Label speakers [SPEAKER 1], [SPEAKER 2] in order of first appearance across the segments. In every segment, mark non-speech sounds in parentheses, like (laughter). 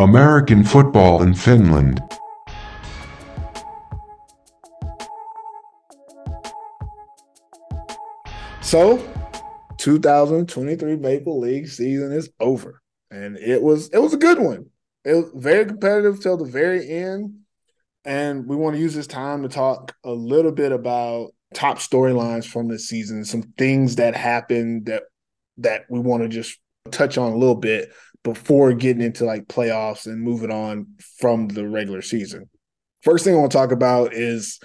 [SPEAKER 1] American football in Finland.
[SPEAKER 2] So, 2023 Maple League season is over, and it was it was a good one. It was very competitive till the very end, and we want to use this time to talk a little bit about top storylines from this season, some things that happened that that we want to just touch on a little bit before getting into like playoffs and moving on from the regular season. First thing I want to talk about is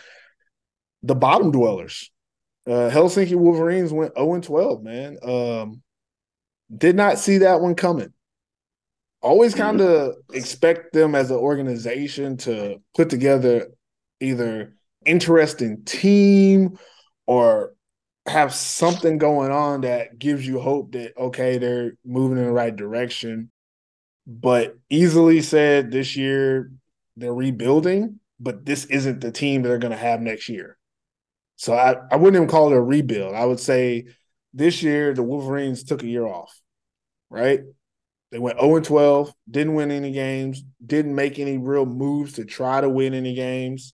[SPEAKER 2] the bottom dwellers. Uh, Helsinki Wolverines went 0 12, man. Um, did not see that one coming. Always kind of expect them as an organization to put together either interesting team or have something going on that gives you hope that okay they're moving in the right direction but easily said this year they're rebuilding but this isn't the team they're going to have next year so I, I wouldn't even call it a rebuild i would say this year the wolverines took a year off right they went 0 and 12 didn't win any games didn't make any real moves to try to win any games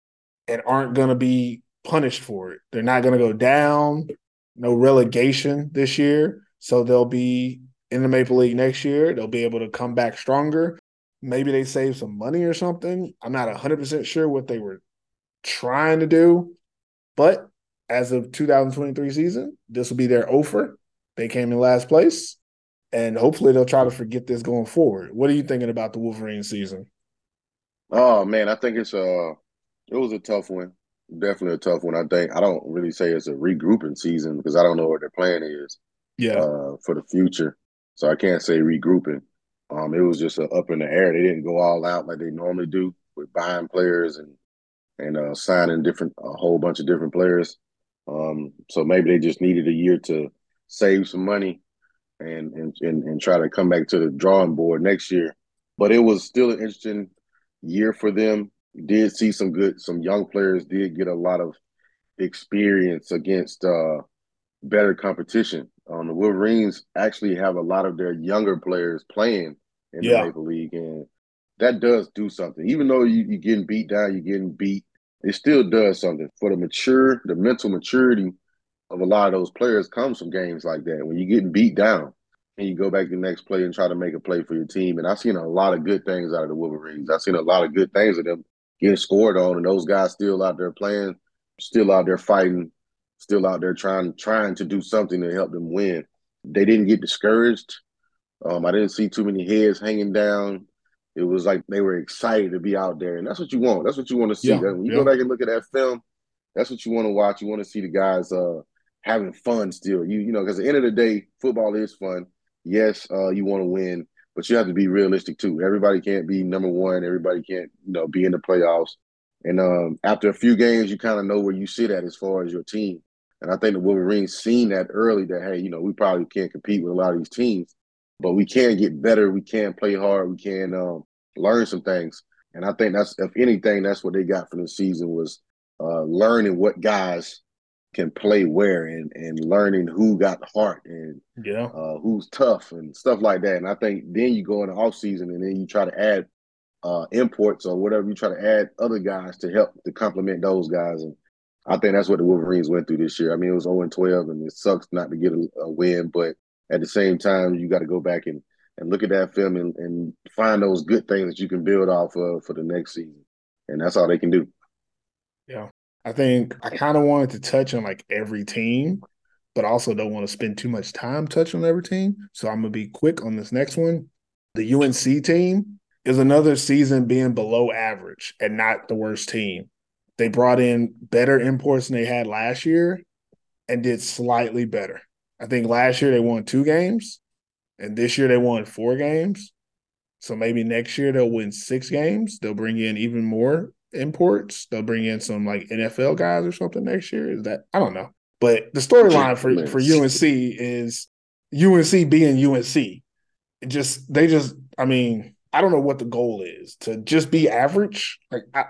[SPEAKER 2] and aren't going to be punished for it. They're not going to go down, no relegation this year. So they'll be in the Maple League next year. They'll be able to come back stronger. Maybe they save some money or something. I'm not 100% sure what they were trying to do. But as of 2023 season, this will be their offer. They came in last place. And hopefully they'll try to forget this going forward. What are you thinking about the Wolverine season?
[SPEAKER 3] Oh man, I think it's uh it was a tough one. Definitely a tough one. I think I don't really say it's a regrouping season because I don't know what their plan is.
[SPEAKER 2] Yeah.
[SPEAKER 3] Uh, for the future, so I can't say regrouping. Um, it was just up in the air. They didn't go all out like they normally do with buying players and and uh, signing different a whole bunch of different players. Um, so maybe they just needed a year to save some money and and and, and try to come back to the drawing board next year. But it was still an interesting year for them did see some good, some young players did get a lot of experience against uh, better competition. Um, the Wolverines actually have a lot of their younger players playing in yeah. the Maple League, and that does do something. Even though you, you're getting beat down, you're getting beat, it still does something for the mature, the mental maturity of a lot of those players comes from games like that. When you're getting beat down, and you go back to the next play and try to make a play for your team. And I've seen a lot of good things out of the Wolverines. I've seen a lot of good things of them getting scored on, and those guys still out there playing, still out there fighting, still out there trying trying to do something to help them win. They didn't get discouraged. Um, I didn't see too many heads hanging down. It was like they were excited to be out there, and that's what you want. That's what you want to see. Yeah, when you yeah. go back and look at that film, that's what you want to watch. You want to see the guys uh, having fun still. You you know, because at the end of the day, football is fun. Yes, uh, you want to win, but you have to be realistic too. Everybody can't be number one. Everybody can't, you know, be in the playoffs. And um, after a few games, you kind of know where you sit at as far as your team. And I think the Wolverines seen that early that hey, you know, we probably can't compete with a lot of these teams, but we can get better. We can play hard. We can um, learn some things. And I think that's, if anything, that's what they got from the season was uh, learning what guys can play where and and learning who got the heart and
[SPEAKER 2] yeah
[SPEAKER 3] uh, who's tough and stuff like that. And I think then you go in the off season and then you try to add uh, imports or whatever you try to add other guys to help to complement those guys. And I think that's what the Wolverines went through this year. I mean, it was 0 12, and it sucks not to get a, a win, but at the same time, you got to go back and, and look at that film and, and find those good things that you can build off of for the next season. And that's all they can do.
[SPEAKER 2] Yeah. I think I kind of wanted to touch on like every team, but also don't want to spend too much time touching on every team. So I'm gonna be quick on this next one. The UNC team is another season being below average and not the worst team. They brought in better imports than they had last year and did slightly better. I think last year they won two games, and this year they won four games. So maybe next year they'll win six games. They'll bring in even more imports. They'll bring in some like NFL guys or something next year. Is that I don't know. But the storyline for for UNC is UNC being UNC. It just they just I mean I don't know what the goal is to just be average. Like I,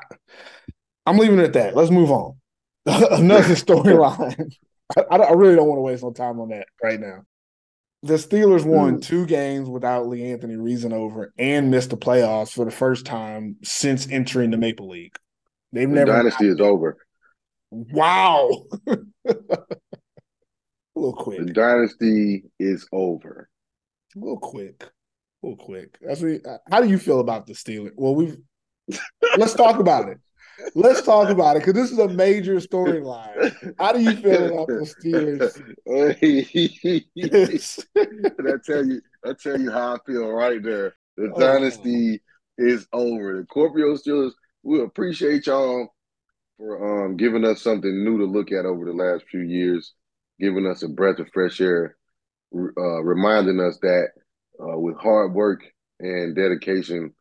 [SPEAKER 2] I'm leaving it at that. Let's move on. (laughs) Another (laughs) storyline. I, I really don't want to waste no time on that right now. the Steelers won
[SPEAKER 3] Mm.
[SPEAKER 2] two games without Lee Anthony Reasonover and missed the playoffs for the first time since entering the Maple League. They've
[SPEAKER 3] The
[SPEAKER 2] never
[SPEAKER 3] dynasty is over.
[SPEAKER 2] Wow. a (laughs) little quick.
[SPEAKER 3] The dynasty is over.
[SPEAKER 2] A little quick. A little quick. That's what, how do you feel about the Steelers? Well, we've let's talk about it. Let's talk about it because this is a major storyline. How do you feel about the Steelers? (laughs)
[SPEAKER 3] I tell you, I tell you how I feel right there. The
[SPEAKER 2] Oh.
[SPEAKER 3] dynasty is over. The Kuopio Steelers, we appreciate y'all for um, giving us something new to look at over the last few years, giving us a breath of fresh air, uh, reminding us that uh, with hard work and dedication,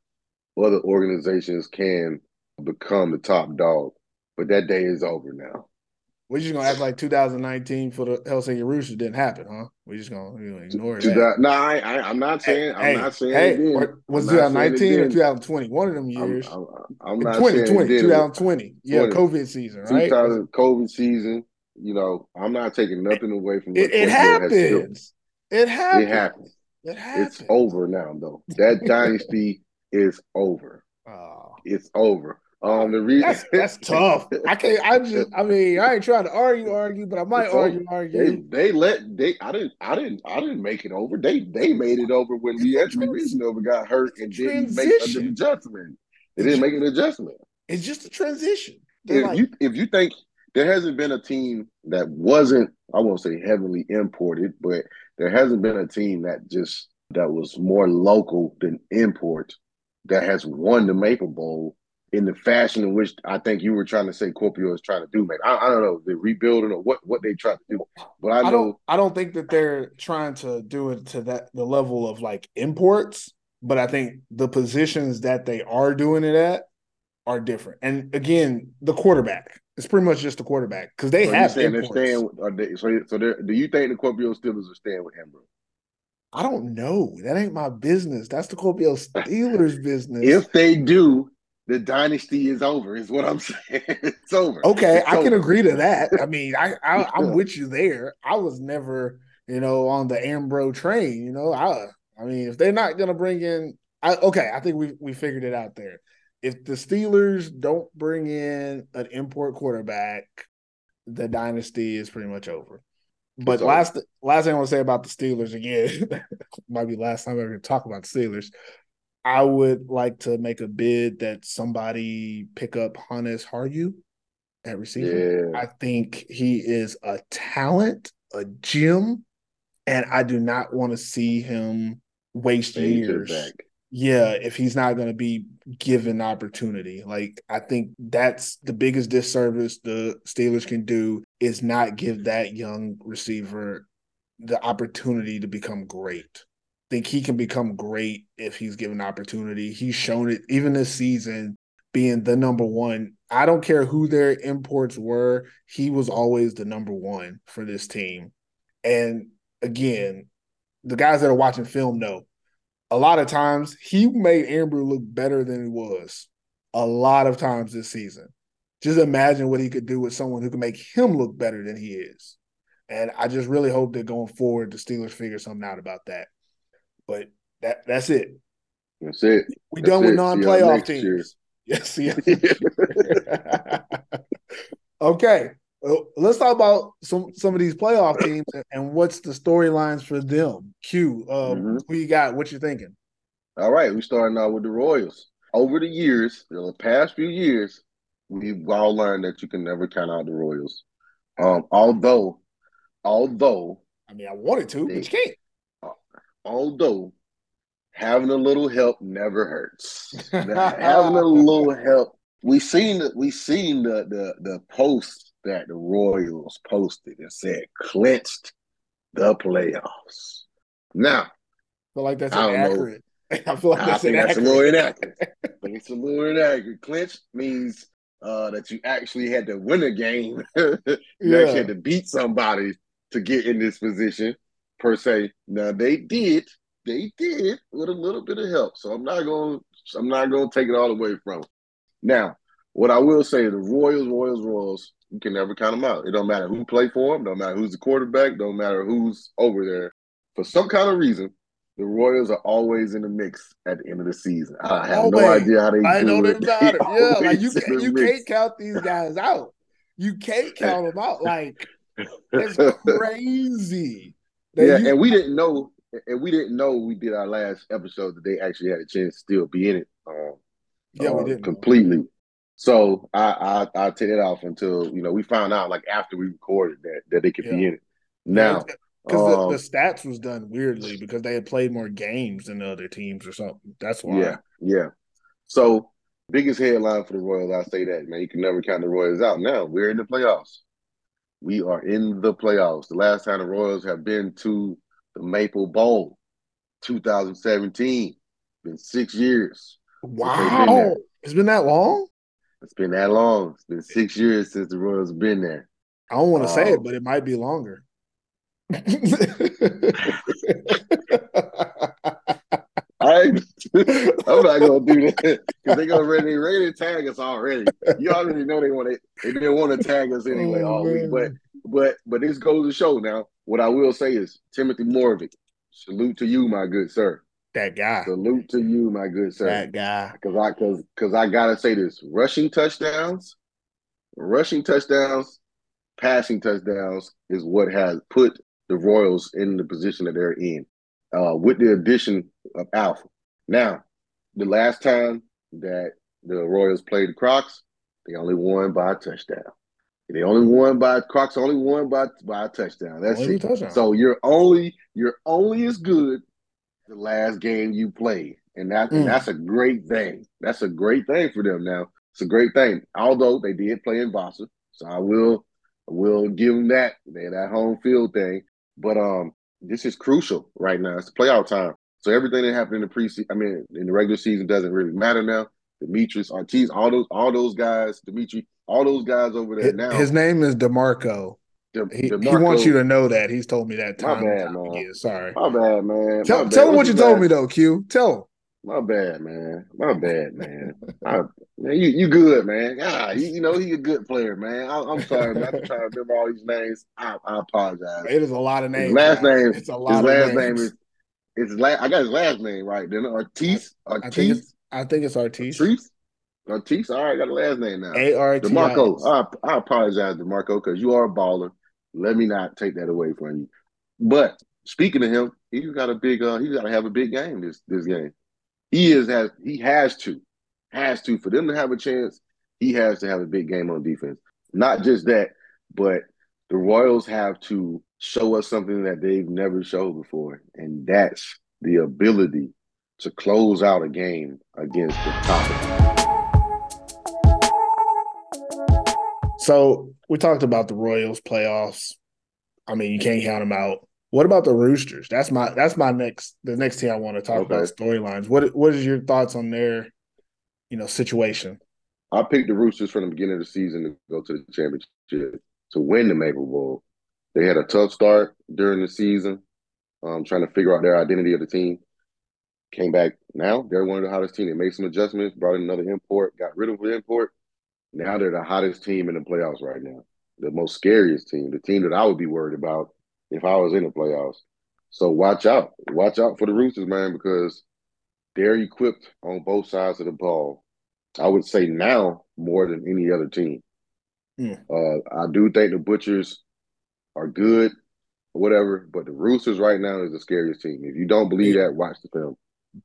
[SPEAKER 3] other organizations can become the top dog. But that day is over now.
[SPEAKER 2] We're just gonna act like 2019 for the Helsinki Roosters didn't happen, huh? We're just gonna, we're gonna ignore that.
[SPEAKER 3] No, I, I, I'm not saying. I'm not saying.
[SPEAKER 2] hey,
[SPEAKER 3] it
[SPEAKER 2] was
[SPEAKER 3] I'm not saying it
[SPEAKER 2] 2019 or 2020? One of them
[SPEAKER 3] I'm,
[SPEAKER 2] years.
[SPEAKER 3] I'm, I'm not saying it
[SPEAKER 2] 2020,
[SPEAKER 3] didn't.
[SPEAKER 2] 2020. Yeah,
[SPEAKER 3] 20.
[SPEAKER 2] COVID season, right?
[SPEAKER 3] 2000 COVID season. You know, I'm not taking nothing away from what
[SPEAKER 2] It, it
[SPEAKER 3] has
[SPEAKER 2] happens. It happens.
[SPEAKER 3] It happens.
[SPEAKER 2] It happens.
[SPEAKER 3] It's over now, though. That (laughs) dynasty is over.
[SPEAKER 2] Oh,
[SPEAKER 3] It's over. Um, the reason
[SPEAKER 2] that's that's tough. I can't. I just. I mean, I ain't trying to argue, argue, but I might
[SPEAKER 3] It's
[SPEAKER 2] argue,
[SPEAKER 3] over. They
[SPEAKER 2] argue.
[SPEAKER 3] they let they I didn't I didn't I didn't make it over. They they made it over when
[SPEAKER 2] a
[SPEAKER 3] Anthony
[SPEAKER 2] trans-
[SPEAKER 3] Reasonover got hurt and didn't make an adjustment. They didn't make an adjustment.
[SPEAKER 2] It's just a transition. They're
[SPEAKER 3] if
[SPEAKER 2] like,
[SPEAKER 3] you if you think there hasn't been a team that wasn't I won't say heavily imported, but there hasn't been a team that just that was more local than import that has won the Maple Bowl in the fashion in which I think you were trying to say Kuopio is trying to do, man. I, I don't know the rebuilding or what what they try to do, but I
[SPEAKER 2] I
[SPEAKER 3] know
[SPEAKER 2] don't. I don't think that they're trying to do it to that the level of like imports. But I think the positions that they are doing it at are different. And again, the quarterback. It's pretty much just the quarterback because they
[SPEAKER 3] so
[SPEAKER 2] have
[SPEAKER 3] saying they're staying. With, are they, so so do you think the Kuopio Steelers are staying with Amber?
[SPEAKER 2] I don't know. That ain't my business. That's the Kuopio (laughs) Steelers business.
[SPEAKER 3] If they do, the dynasty is over. Is what I'm (laughs) saying. it's over.
[SPEAKER 2] okay,
[SPEAKER 3] It's
[SPEAKER 2] I can agree to that. I mean, I, I (laughs) I'm with you there. I was never, you know, on the Ambro train. You know, I I mean, if they're not gonna bring in, I, okay, I think we we figured it out there. If the Steelers don't bring in an import quarterback, the dynasty is pretty much over. But
[SPEAKER 3] It's over.
[SPEAKER 2] last last thing I want to say about the Steelers again, (laughs) might be the last time I ever talk about the Steelers. I would like to make a bid that somebody pick up Hannes Harju at receiver.
[SPEAKER 3] Yeah.
[SPEAKER 2] I think he is a talent, a gem, and I do not want to see him waste
[SPEAKER 3] it
[SPEAKER 2] years. Yeah, if he's not going to be given opportunity. Like I think that's the biggest disservice the Steelers can do is not give that young receiver the opportunity to become great. Think he can become great if he's given opportunity. He's shown it even this season being the number one. I don't care who their imports were, he was always the number one for this team. And again, the guys that are watching film know a lot of times he made Amber look better than he was a lot of times this season. Just imagine what he could do with someone who can make him look better than he is. And I just really hope that going forward, the Steelers figure something out about that. But that that's it.
[SPEAKER 3] That's it.
[SPEAKER 2] We
[SPEAKER 3] That's
[SPEAKER 2] done with
[SPEAKER 3] it.
[SPEAKER 2] Non-playoff
[SPEAKER 3] next year.
[SPEAKER 2] teams. (laughs) Yes, yeah. (laughs) (laughs) okay. Well, let's talk about some some of these playoff (coughs) teams and, what's the storylines for them. Q, uh,
[SPEAKER 3] Mhm.
[SPEAKER 2] who you got? What you thinking?
[SPEAKER 3] All right, we starting out with the Royals. Over the years, the past few years, we've all learned that you can never count out the Royals. Um, although, although,
[SPEAKER 2] I mean, I wanted to, but you can't.
[SPEAKER 3] Although, having a little help never hurts. (laughs) Having a little help, we seen the we seen the the the post that the Royals posted and said clinched the playoffs. Now, I
[SPEAKER 2] feel like that's
[SPEAKER 3] I
[SPEAKER 2] inaccurate. (laughs) I feel like
[SPEAKER 3] I
[SPEAKER 2] that's inaccurate.
[SPEAKER 3] that's a little inaccurate. (laughs) I it's a little inaccurate. Clinch means uh, that you actually had to win a game. you
[SPEAKER 2] Yeah.
[SPEAKER 3] actually had to beat somebody to get in this position, per se. Now they did, they did with a little bit of help. So I'm not going, to I'm not going to take it all away from. Them. Now, what I will say, the Royals, Royals, Royals, you can never count them out. It don't matter who play for them, don't matter who's the quarterback, don't matter who's over there. for some kind of reason, the Royals are always in the mix at the end of the season. I have no idea how they
[SPEAKER 2] I
[SPEAKER 3] do
[SPEAKER 2] know
[SPEAKER 3] it. (laughs)
[SPEAKER 2] they got it. Yeah, like you can't you
[SPEAKER 3] mix.
[SPEAKER 2] can't count these guys out. You can't count them out. Like it's (laughs) crazy.
[SPEAKER 3] Yeah, and we didn't know, and we didn't know we did our last episode that they actually had a chance to still be in it. Um,
[SPEAKER 2] yeah, we
[SPEAKER 3] uh,
[SPEAKER 2] didn't
[SPEAKER 3] completely. So I I I take it off until you know we found out like after we recorded that that they could be in it. Now,
[SPEAKER 2] because
[SPEAKER 3] um,
[SPEAKER 2] the, the stats was done weirdly because they had played more games than the other teams or something. That's why.
[SPEAKER 3] yeah, yeah. So biggest headline for the Royals, I say that man, you can never count the Royals out. Now we're in the playoffs. We are in the playoffs. The last time the Royals have been to the Maple Bowl, 2017. Been six years. they've been
[SPEAKER 2] Wow, it's been that long.
[SPEAKER 3] It's been that long. It's been six years since the Royals have been there.
[SPEAKER 2] I don't want to say it,
[SPEAKER 3] um,
[SPEAKER 2] but it might be longer. (laughs) (laughs) (laughs)
[SPEAKER 3] I'm not gonna do that because they gonna ready, ready to tag us already. You already know they want to. They didn't want to tag us anyway
[SPEAKER 2] Oh,
[SPEAKER 3] all week, but but but this goes to show now. What I will say is Timothy Morvick. salute to you, my good sir.
[SPEAKER 2] that guy,
[SPEAKER 3] Salute to you, my good sir.
[SPEAKER 2] that guy.
[SPEAKER 3] Because I because because I gotta say this: rushing touchdowns, rushing touchdowns, passing touchdowns is what has put the Royals in the position that they're in. Uh, with the addition of Alpha. Now, the last time that the Royals played the Crocs, they only won by a touchdown. They only won by Crocs only won by by a touchdown. That's
[SPEAKER 2] Only
[SPEAKER 3] it.
[SPEAKER 2] touchdown.
[SPEAKER 3] So you're only you're only as good the last game you played, and that
[SPEAKER 2] Mm.
[SPEAKER 3] and that's a great thing. That's a great thing for them. Now it's a great thing. Although they did play in Boston, so I will I will give them that. They that home field thing, but um, this is crucial right now. It's playoff time, so everything that happened in the preseason, I mean, in the regular season, doesn't really matter now. Demetrius, Ortiz, all those all those guys, Demetri, all those guys over there
[SPEAKER 2] his,
[SPEAKER 3] now.
[SPEAKER 2] his name is Demarco.
[SPEAKER 3] De-
[SPEAKER 2] He, he wants you to know that. He's told me that
[SPEAKER 3] My bad, man.
[SPEAKER 2] again. Sorry.
[SPEAKER 3] My bad, man.
[SPEAKER 2] Tell,
[SPEAKER 3] bad.
[SPEAKER 2] tell him what you
[SPEAKER 3] his
[SPEAKER 2] told me though, Q. Tell him.
[SPEAKER 3] My bad, man. My bad, man. I, man you, you good, man. Ah, you, you know he a good player, man. I, I'm sorry, man. I'm trying to remember all these names. I, I apologize.
[SPEAKER 2] It is a lot of names.
[SPEAKER 3] His last
[SPEAKER 2] guys.
[SPEAKER 3] name.
[SPEAKER 2] It's a
[SPEAKER 3] His
[SPEAKER 2] lot
[SPEAKER 3] last
[SPEAKER 2] of
[SPEAKER 3] name
[SPEAKER 2] names.
[SPEAKER 3] is. His la- I got his last name right. Then Ortiz.
[SPEAKER 2] I think
[SPEAKER 3] Ortiz.
[SPEAKER 2] it's I think it's Ortiz.
[SPEAKER 3] Ortiz. Ortiz. All right, got the last name now.
[SPEAKER 2] A R T I
[SPEAKER 3] Demarco. I apologize, Demarco, because you are a baller. Let me not take that away from you. But speaking of him, he's got a big. Uh, he's got to have a big game this this game. He is has he has to has to for them to have a chance. He has to have a big game on defense. Not just that, but the Royals have to show us something that they've never showed before, and that's the ability to close out a game against the top.
[SPEAKER 2] So we talked about the Royals playoffs. I mean, you can't count them out. What about the Roosters? That's my that's my next the next thing I want to talk
[SPEAKER 3] Okay.
[SPEAKER 2] about storylines. What what is your thoughts on their, you know, situation?
[SPEAKER 3] I picked the Roosters from the beginning of the season to go to the championship to win the Maple Bowl. They had a tough start during the season, um, trying to figure out their identity of the team. Came back now, they're one of the hottest teams. They made some adjustments, brought in another import, got rid of the import. Now they're the hottest team in the playoffs right now. The most scariest team, the team that I would be worried about if I was in the playoffs. So watch out. Watch out for the Roosters, man, because they're equipped on both sides of the ball. I would say now more than any other team.
[SPEAKER 2] Hmm.
[SPEAKER 3] Uh, I do think the Butchers are good, or whatever, but the Roosters right now is the scariest team. If you don't believe that, watch the film.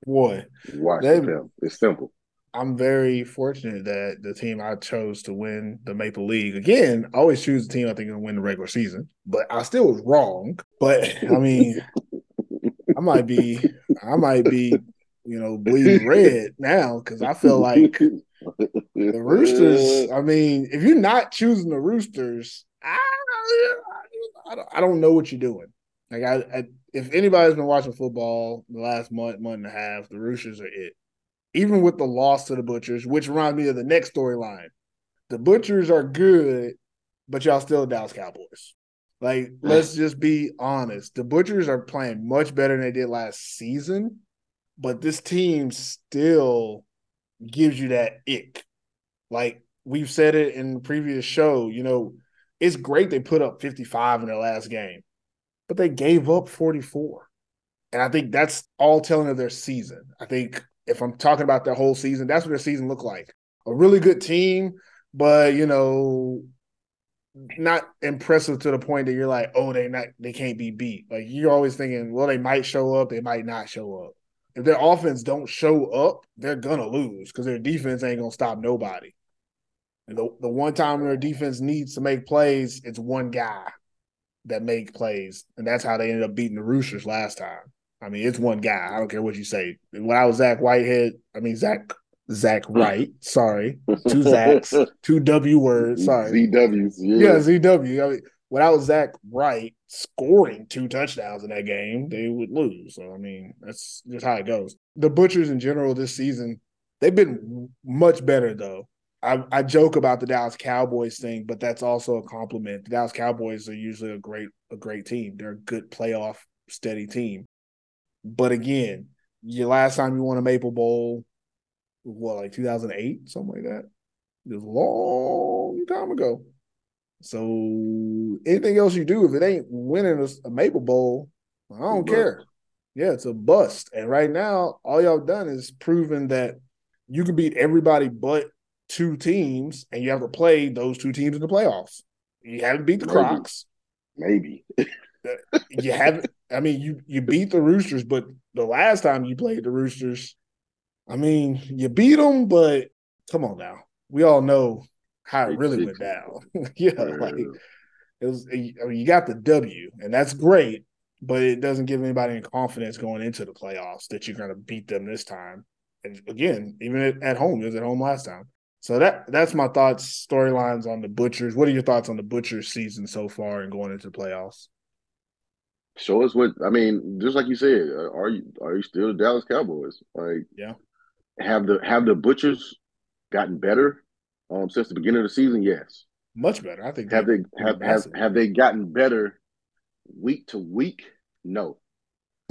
[SPEAKER 2] Boy,
[SPEAKER 3] Watch
[SPEAKER 2] They-
[SPEAKER 3] the film. It's simple.
[SPEAKER 2] I'm very fortunate that the team I chose to win the Maple League again. I always choose the team I think will win the regular season, but I still was wrong. But I mean, I might be, I might be, you know, bleeding red now because I feel like the Roosters. (laughs) I mean, if you're not choosing the Roosters, I, I, don't, I don't know what you're doing. Like, I, I, if anybody's been watching football the last month, month and a half, the Roosters are it. Even with the loss to the Butchers, which reminds me of the next storyline. The Butchers are good, but y'all still Dallas Cowboys. Like, hmm. let's just be honest. The Butchers are playing much better than they did last season, but this team still gives you that ick. Like we've said it in the previous show, you know, it's great they put up 55 in their last game, but they gave up 44. And I think that's all telling of their season. I think if I'm talking about their whole season, that's what their season looked like. A really good team, but you know, not impressive to the point that you're like, oh, they not they can't be beat. Like you're always thinking, well, they might show up, they might not show up. If their offense don't show up, they're gonna lose because their defense ain't gonna stop nobody. And the, the one time their defense needs to make plays, it's one guy that make plays. And that's how they ended up beating the Roosters last time. I mean, it's one guy. I don't care what you say. When I was Zach Whitehead, I mean Zach Zach mm. Wright. Sorry, (laughs) two Zachs, two W words. Sorry,
[SPEAKER 3] ZWs. Yeah,
[SPEAKER 2] yeah ZW. I mean, when I was Zach Wright scoring two touchdowns in that game, they would lose. So I mean, that's just how it goes. The Butchers in general this season, they've been much better though. I, I joke about the Dallas Cowboys thing, but that's also a compliment. The Dallas Cowboys are usually a great a great team. They're a good playoff steady team. But again, your last time you won a Maple Bowl, what like 2008, something like that. It was a long time ago. So anything else you do, if it ain't winning a, a Maple Bowl, I don't care. Yeah, it's a bust. And right now, all y'all done is proven that you can beat everybody but two teams, and you have to play those two teams in the playoffs. You haven't beat the
[SPEAKER 3] Maybe.
[SPEAKER 2] Crocs.
[SPEAKER 3] maybe. (laughs)
[SPEAKER 2] You haven't. I mean, you you beat the Roosters, but the last time you played the Roosters, I mean, you beat them, but come on now, we all know how it really went down. (laughs) yeah, like it was. I mean, you got the W, and that's great, but it doesn't give anybody any confidence going into the playoffs that you're going to beat them this time. And again, even at, at home, it was at home last time. So that that's my thoughts, storylines on the Butchers. What are your thoughts on the Butchers season so far and going into the playoffs?
[SPEAKER 3] Show us what I mean. Just like you said, uh, are you are you still the Dallas Cowboys? Like,
[SPEAKER 2] Yeah.
[SPEAKER 3] have the have the Butchers gotten better um since the beginning of the season? Yes.
[SPEAKER 2] Much better, I think.
[SPEAKER 3] Have they have have, have they gotten better week to week? No.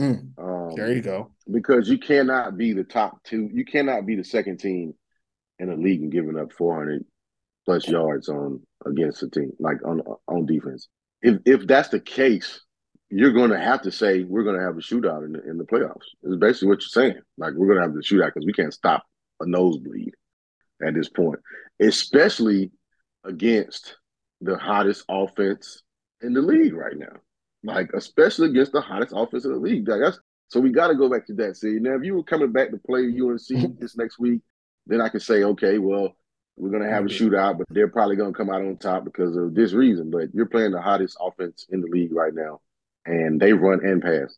[SPEAKER 2] Mm,
[SPEAKER 3] Um,
[SPEAKER 2] there you go.
[SPEAKER 3] because you cannot be the top two. You cannot be the second team in the league and giving up 400 plus yards on against a team like on on defense. If if that's the case, you're going to have to say we're going to have a shootout in the, in the playoffs. It's basically what you're saying. Like we're going to have the shootout because we can't stop a nosebleed at this point, especially against the hottest offense in the league right now. Like especially against the hottest offense in the league. Like, that's so we got to go back to that. See, now if you were coming back to play UNC (laughs) this next week, then I can say, okay, well, we're gonna have a shootout, but they're probably gonna come out on top because of this reason. But you're playing the hottest offense in the league right now, and they run and pass.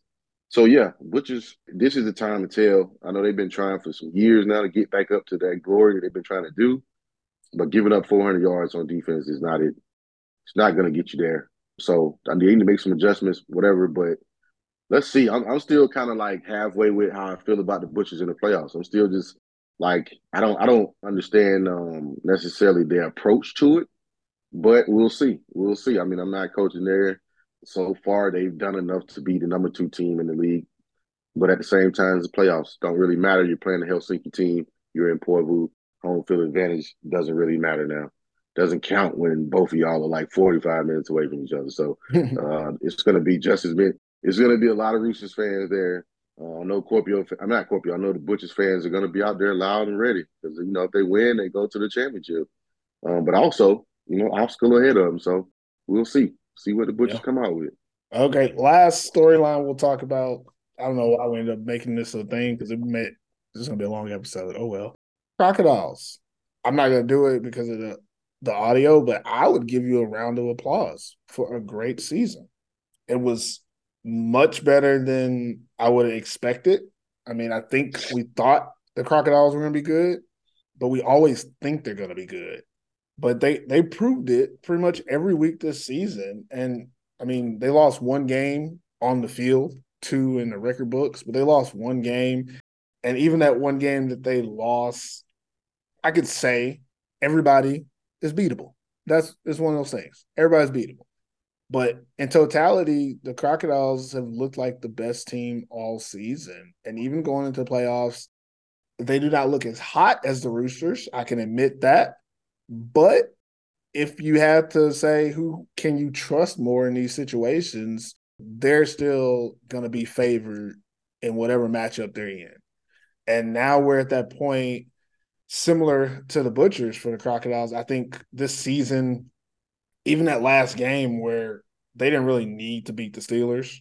[SPEAKER 3] So yeah, Butchers, this is the time to tell. I know they've been trying for some years now to get back up to that glory that they've been trying to do, but giving up 400 yards on defense is not it. It's not gonna get you there. So I need to make some adjustments, whatever. But let's see. I'm, I'm still kind of like halfway with how I feel about the Butchers in the playoffs. I'm still just like I don't I don't understand um, necessarily their approach to it, but we'll see. We'll see. I mean, I'm not coaching there. So far, they've done enough to be the number two team in the league. But at the same time, the playoffs don't really matter. You're playing the Helsinki team. You're in Porvoo. Home field advantage doesn't really matter now. Doesn't count when both of y'all are like 45 minutes away from each other. So (laughs) uh, it's going to be just as many. It's going to be a lot of Roosters fans there. Uh, I know Corpio. I'm not Corpio. I know the Butchers fans are going to be out there loud and ready because you know if they win, they go to the championship. Um, but also, you know, I'm still ahead of them, so we'll see. See what the Butchers
[SPEAKER 2] Yeah.
[SPEAKER 3] come out with.
[SPEAKER 2] Okay, last storyline we'll talk about. I don't know why we ended up making this a thing because it meant this is gonna be a long episode. Oh well. Crocodiles. I'm not gonna do it because of the the audio, but I would give you a round of applause for a great season. It was much better than I would have expected. I mean, I think we thought the crocodiles were gonna be good, but we always think they're gonna be good. But they they proved it pretty much every week this season. And I mean, they lost one game on the field, two in the record books, but they lost one game. And even that one game that they lost, I could say everybody is beatable. That's it's one of those things. Everybody's beatable. But in totality, the Crocodiles have looked like the best team all season. And even going into playoffs, they do not look as hot as the Roosters. I can admit that. But if you had to say who can you trust more in these situations, they're still going to be favored in whatever matchup they're in. And now we're at that point similar to the Butchers for the Crocodiles. I think this season, even that last game where they didn't really need to beat the Steelers,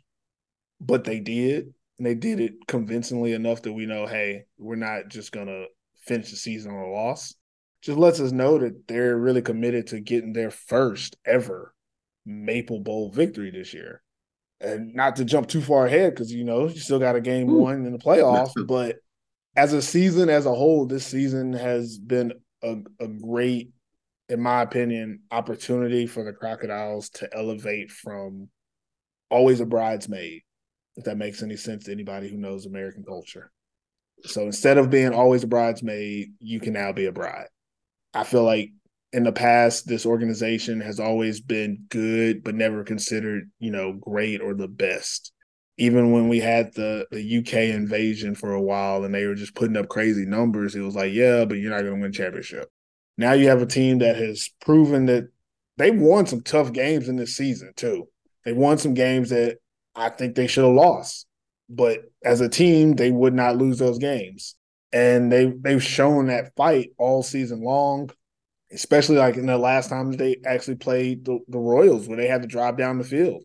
[SPEAKER 2] but they did. And they did it convincingly enough that we know, hey, we're not just going to finish the season on a loss. Just lets us know that they're really committed to getting their first ever Maple Bowl victory this year. And not to jump too far ahead because, you know, you still got a game Ooh. one in the playoffs, (laughs) but as a season as a whole, this season has been a, a great, in my opinion, opportunity for the Crocodiles to elevate from always a bridesmaid, if that makes any sense to anybody who knows American culture. So instead of being always a bridesmaid, you can now be a bride. I feel like in the past, this organization has always been good, but never considered, you know, great or the best even when we had the the UK invasion for a while and they were just putting up crazy numbers, it was like, yeah, but you're not going to win championship. Now you have a team that has proven that they've won some tough games in this season too. They won some games that I think they should have lost, but as a team, they would not lose those games. And they they've shown that fight all season long, especially like in the last time they actually played the, the Royals, where they had to drive down the field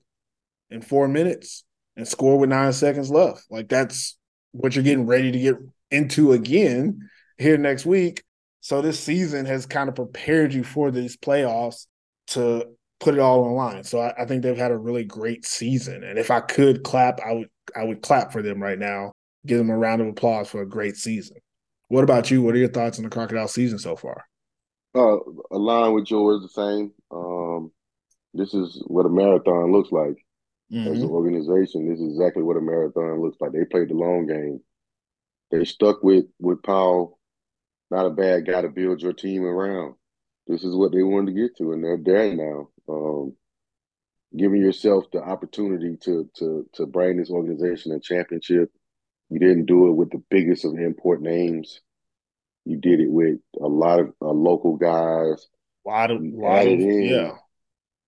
[SPEAKER 2] in four minutes and score with nine seconds left. Like that's what you're getting ready to get into again here next week. So this season has kind of prepared you for these playoffs to put it all on line. So I, I, think they've had a really great season. And if I could clap, I would I would clap for them right now. Give them a round of applause for a great season. What about you? What are your thoughts on the crocodile season so far?
[SPEAKER 3] Uh, align with yours the same. Um, this is what a marathon looks like mm-hmm. as an organization. This is exactly what a marathon looks like. They played the long game. They stuck with with Powell. Not a bad guy to build your team around. This is what they wanted to get to, and they're there now. Um, giving yourself the opportunity to to to bring this organization a championship. You didn't do it with the biggest of import names. You did it with a lot of uh, local guys.
[SPEAKER 2] A lot of, lot of in, yeah.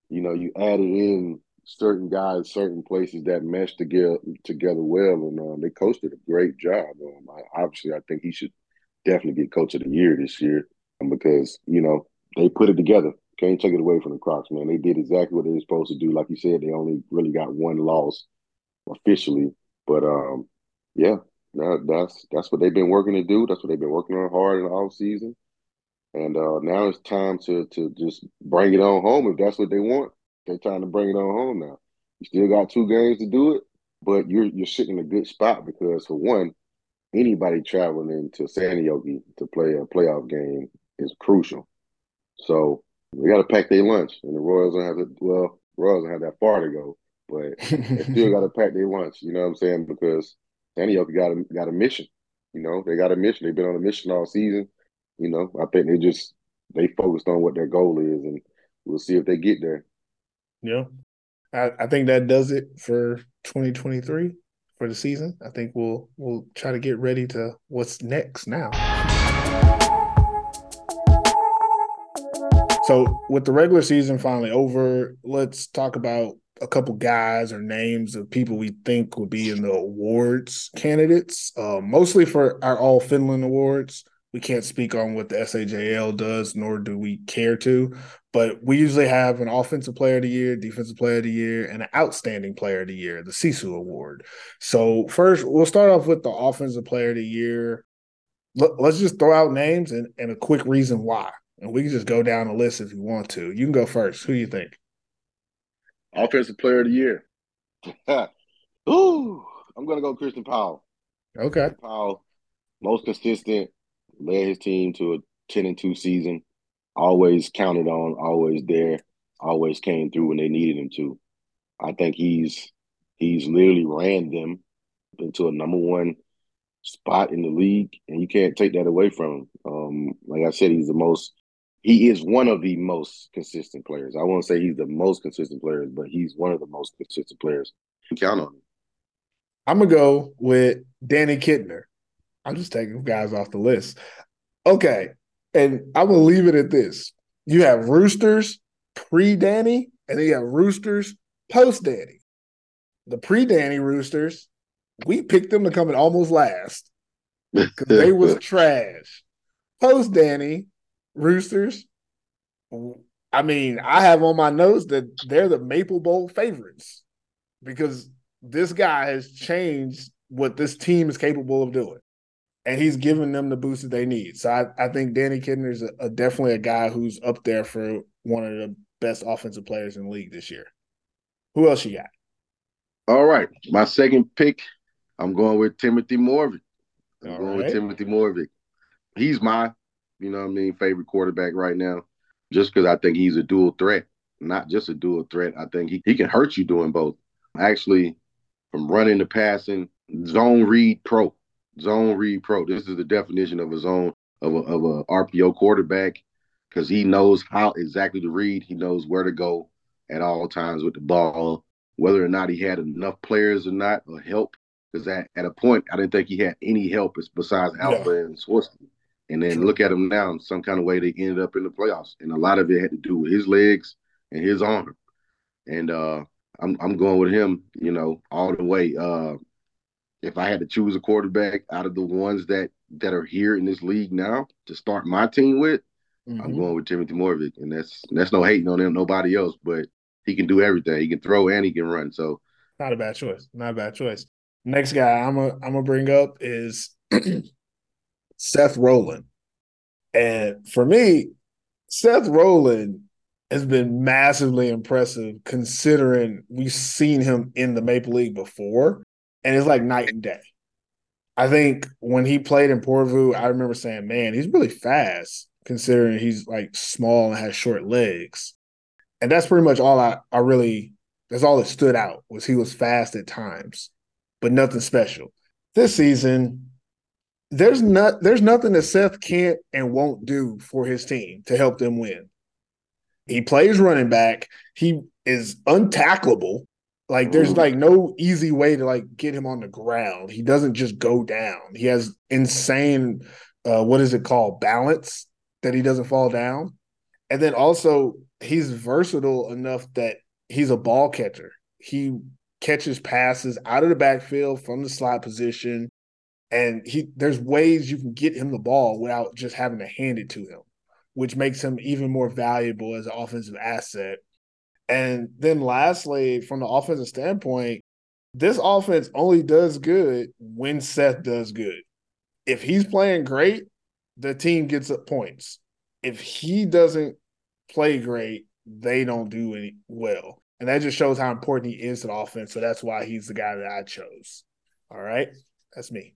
[SPEAKER 3] You know, you added in certain guys, certain places that meshed together together well, and um, they coached it a great job. Um, I, obviously, I think he should definitely get coach of the year this year um, because you know they put it together. Can't take it away from the Crocs, man. They did exactly what they were supposed to do. Like you said, they only really got one loss officially, but um, yeah, that, that's that's what they've been working to do. That's what they've been working on hard in the off season. And uh, now it's time to to just bring it on home if that's what they want. They're trying to bring it on home now. You still got two games to do it, but you're you're sitting in a good spot because for one, anybody traveling into Seinäjoki to play a playoff game is crucial. So we got to pack their lunch, and the Royals don't have to. Well, Royals don't have that far to go, but they still (laughs) got to pack their lunch. You know what I'm saying? Because Seinäjoki got a got a mission. You know, they got a mission. They've been on a mission all season. You know, I think they just they focused on what their goal is, and we'll see if they get there.
[SPEAKER 2] Yeah. I, I think that does it for 2023 for the season. I think we'll we'll try to get ready to what's next now. So with the regular season finally over, let's talk about a couple guys or names of people we think will be in the awards candidates, uh, mostly for our All Finland awards we can't speak on what the SAJL does, nor do we care to. But we usually have an offensive player of the year, defensive player of the year, and an outstanding player of the year, the Sisu Award. So first, we'll start off with the offensive player of the year. Let's just throw out names and, and a quick reason why. And we can just go down the list if you want to. You can go first. Who do you think?
[SPEAKER 3] Offensive player of the year. (laughs) Ooh, I'm gonna go Christian Powell.
[SPEAKER 2] Okay.
[SPEAKER 3] Powell, most consistent, led his team to a 10 and 2 season, always counted on, always there, always came through when they needed him to. I think he's he's literally ran them into a number one spot in the league, and you can't take that away from him. Um, like I said, he's the most he is one of the most consistent players. I won't say he's the most consistent player, but he's one of the most consistent players. You count on him.
[SPEAKER 2] I'm gonna go with Danny Kidner. I'm just taking guys off the list. Okay. And I will leave it at this. You have Roosters pre Danny, and then you have Roosters post Danny. The pre Danny Roosters we picked them to come in almost last because they was (laughs) trash. Post Danny, Roosters. I mean, I have on my notes that they're the Maple Bowl favorites because this guy has changed what this team is capable of doing. And he's giving them the boost that they need. So I, I think Danny Kidner is definitely a guy who's up there for one of the best offensive players in the league this year. Who else you got?
[SPEAKER 3] All right. My second pick, I'm going with Timothy Morvick. I'm
[SPEAKER 2] All
[SPEAKER 3] going
[SPEAKER 2] right.
[SPEAKER 3] with Timothy Morvick. He's my, you know what I mean, favorite quarterback right now. Just because I think he's a dual threat. Not just a dual threat. I think he, he can hurt you doing both. Actually, from running to passing, zone read pro. Zone read pro. This is the definition of a zone of a of a RPO quarterback because he knows how exactly to read. He knows where to go at all times with the ball, whether or not he had enough players or not or help. Because at, at a point, I didn't think he had any help besides Alpha
[SPEAKER 2] Yeah.
[SPEAKER 3] and Swirsky. And then look at him now. Some kind of way, they ended up in the playoffs, and a lot of it had to do with his legs and his arm. And uh, I'm I'm going with him, you know, all the way. Uh, if I had to choose a quarterback out of the ones that that are here in this league now to start my team with, I'm
[SPEAKER 2] Mhm.
[SPEAKER 3] going with Timothy Moravik, and that's that's no hating on him, nobody else, but he can do everything. He can throw and he can run. So
[SPEAKER 2] Not a bad choice. Not a bad choice. Next guy I'm a, I'm gonna bring up is (clears throat) Seth Roland, and for me, Seth Roland has been massively impressive considering we've seen him in the Maple League before, and it's like night and day. I think when he played in Porvoo, I remember saying, "Man, he's really fast considering he's like small and has short legs." And that's pretty much all I, I really that's all that stood out was he was fast at times, but nothing special. This season, there's not there's nothing that Seth can't and won't do for his team to help them win. He plays running back. He is untackleable. Like there's like no easy way to like get him on the ground. He doesn't just go down. He has insane uh what is it called? Balance that he doesn't fall down. And then also he's versatile enough that he's a ball catcher. He catches passes out of the backfield from the slot position. And he there's ways you can get him the ball without just having to hand it to him, which makes him even more valuable as an offensive asset. And then lastly, from the offensive standpoint, this offense only does good when Seth does good. If he's playing great, the team gets up points. If he doesn't play great, they don't do any well. And that just shows how important he is to the offense. So that's why he's the guy that I chose. All right. That's me.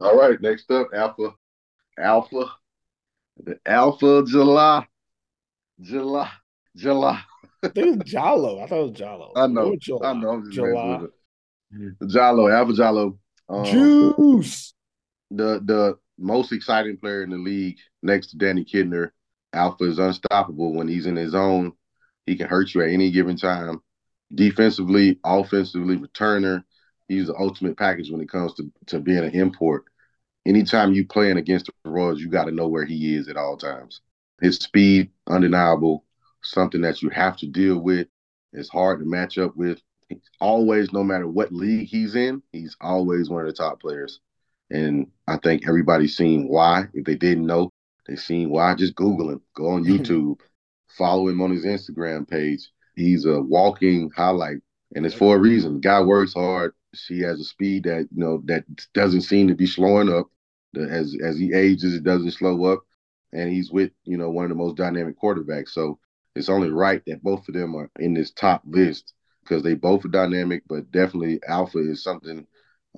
[SPEAKER 3] all right, next up, Alpha. Alpha. The Alpha July. July. July.
[SPEAKER 2] I think it was Jalo. I thought it was Jalo.
[SPEAKER 3] I know.
[SPEAKER 2] Or
[SPEAKER 3] I know. I'm just
[SPEAKER 2] July.
[SPEAKER 3] messing with it. Jalo, Alpha Jalo. Um,
[SPEAKER 2] Juice.
[SPEAKER 3] the the most exciting player in the league next to Danny Kidner. Alpha is unstoppable when he's in his zone. He can hurt you at any given time. Defensively, offensively, returner. He's the ultimate package when it comes to, to being an import. Anytime you playing against the Royals, you got to know where he is at all times. His speed, undeniable, something that you have to deal with. It's hard to match up with. He's always, no matter what league he's in, he's always one of the top players. And I think everybody's seen why. If they didn't know, they seen why. Just Google him. Go on (laughs) YouTube. follow him on his Instagram page. He's a walking highlight, and it's for a reason. The guy works hard. He has a speed that you know that doesn't seem to be slowing up. As as he ages, it doesn't slow up, and he's with you know one of the most dynamic quarterbacks. So it's only right that both of them are in this top list because they both are dynamic. But definitely, Alpha is something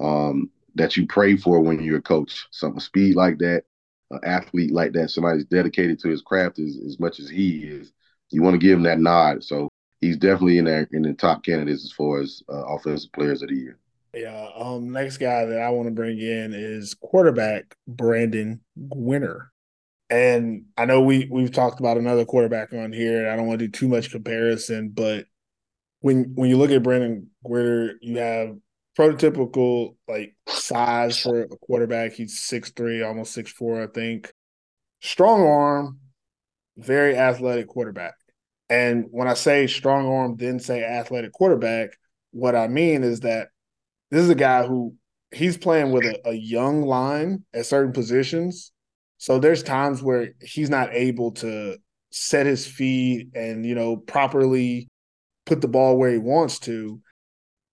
[SPEAKER 3] um, that you pray for when you're a coach. Some speed like that, an athlete like that, somebody's dedicated to his craft as, as much as he is. You want to give him that nod. So he's definitely in there in the top candidates as far as uh, offensive players of the year.
[SPEAKER 2] Yeah. Um. Next guy that I want to bring in is quarterback Brandon Gwinner, and I know we we've talked about another quarterback on here. I don't want to do too much comparison, but when when you look at Brandon Gwinner, you have prototypical like size for a quarterback. He's six three, almost six four, I think. Strong arm, very athletic quarterback. And when I say strong arm, then say athletic quarterback, what I mean is that this is a guy who he's playing with a, a young line at certain positions. So there's times where he's not able to set his feet and you know properly put the ball where he wants to.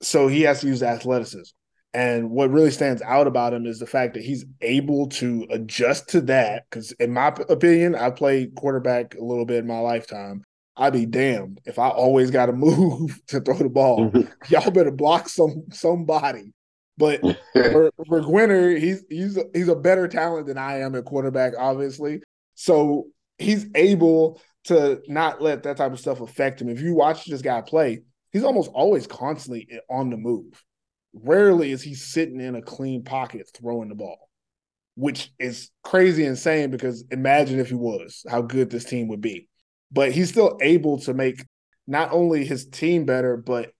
[SPEAKER 2] So he has to use athleticism. And what really stands out about him is the fact that he's able to adjust to that. Because, in my opinion, I played quarterback a little bit in my lifetime. I'd be damned if I always got to (laughs) move to throw the ball. (laughs) Y'all better block some somebody. But (laughs) for, for Gwinner, he's he's he's a better talent than I am at quarterback, obviously. So he's able to not let that type of stuff affect him. If you watch this guy play, he's almost always constantly on the move. Rarely is he sitting in a clean pocket throwing the ball, which is crazy insane because imagine if he was, how good this team would be. But he's still able to make not only his team better, but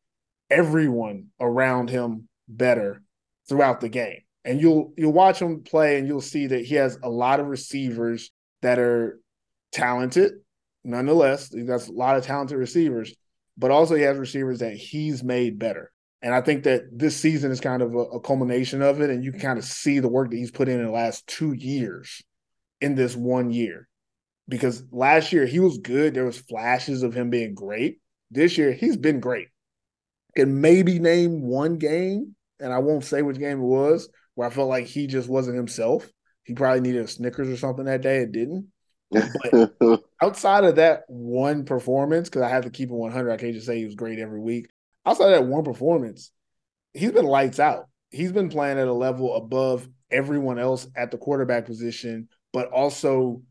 [SPEAKER 2] everyone around him better throughout the game. And you'll you'll watch him play and you'll see that he has a lot of receivers that are talented, nonetheless. He has a lot of talented receivers, but also he has receivers that he's made better. And I think that this season is kind of a, a, culmination of it. And you can kind of see the work that he's put in in the last two years in this one year. Because last year he was good. There was flashes of him being great. This year he's been great. Can maybe name one game, and I won't say which game it was, where I felt like he just wasn't himself. He probably needed a Snickers or something that day. It didn't. But (laughs) outside of that one performance, because I have to keep it 100, I can't just say he was great every week outside of that one performance, he's been lights out. He's been playing at a level above everyone else at the quarterback position, but also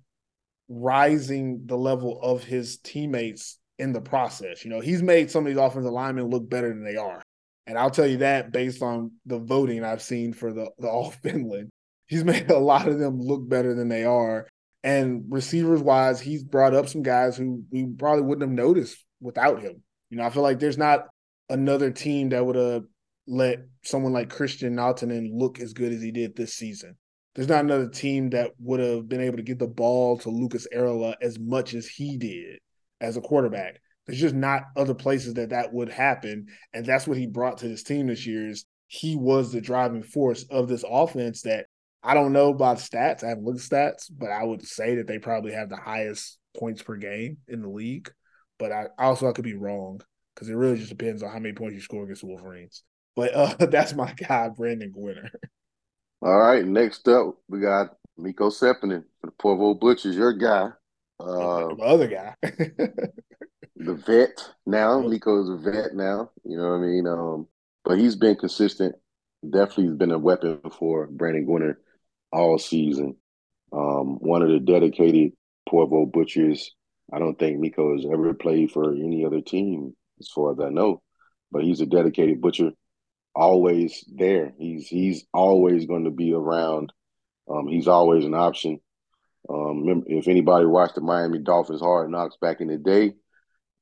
[SPEAKER 2] rising the level of his teammates in the process. You know, he's made some of these offensive linemen look better than they are. And I'll tell you that based on the voting I've seen for the, the (laughs) All Finland. He's made a lot of them look better than they are. And receivers wise, he's brought up some guys who we probably wouldn't have noticed without him. You know, I feel like there's not another team that would have let someone like Christian Lautanen look as good as he did this season. There's not another team that would have been able to get the ball to Lucas Erla as much as he did as a quarterback. There's just not other places that that would happen, and that's what he brought to this team this year. Is he was the driving force of this offense that I don't know about stats. I haven't looked at stats, but I would say that they probably have the highest points per game in the league. But I also I could be wrong because it really just depends on how many points you score against the Wolverines. But uh, (laughs) that's my guy, Brandon Gwinner.
[SPEAKER 3] All right, next up we got Mikko Seppänen for the Porvoo Butchers, your guy.
[SPEAKER 2] Uh, my other guy. (laughs)
[SPEAKER 3] the vet now. Is a vet now. You know what I mean? Um, but he's been consistent. Definitely has been a weapon for Brandon Gwinner all season. Um, one of the dedicated Porvoo Butchers. I don't think Mikko has ever played for any other team as far as I know. But he's a dedicated butcher, always there. He's he's always going to be around. Um, he's always an option. Um, if anybody watched the Miami Dolphins Hard Knocks back in the day,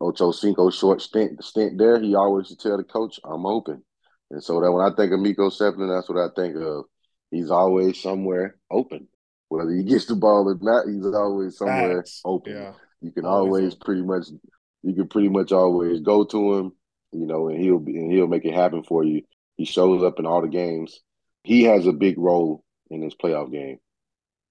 [SPEAKER 3] Ocho Cinco short stint stint there, he always would tell the coach, "I'm open." And so that when I think of Mikko Seppänen, that's what I think of. He's always somewhere open. Whether he gets the ball or not, he's always somewhere Facts. open. Yeah. You can always, always pretty much you can pretty much always go to him, you know, and he'll be and he'll make it happen for you. He shows up in all the games. He has a big role in this playoff game.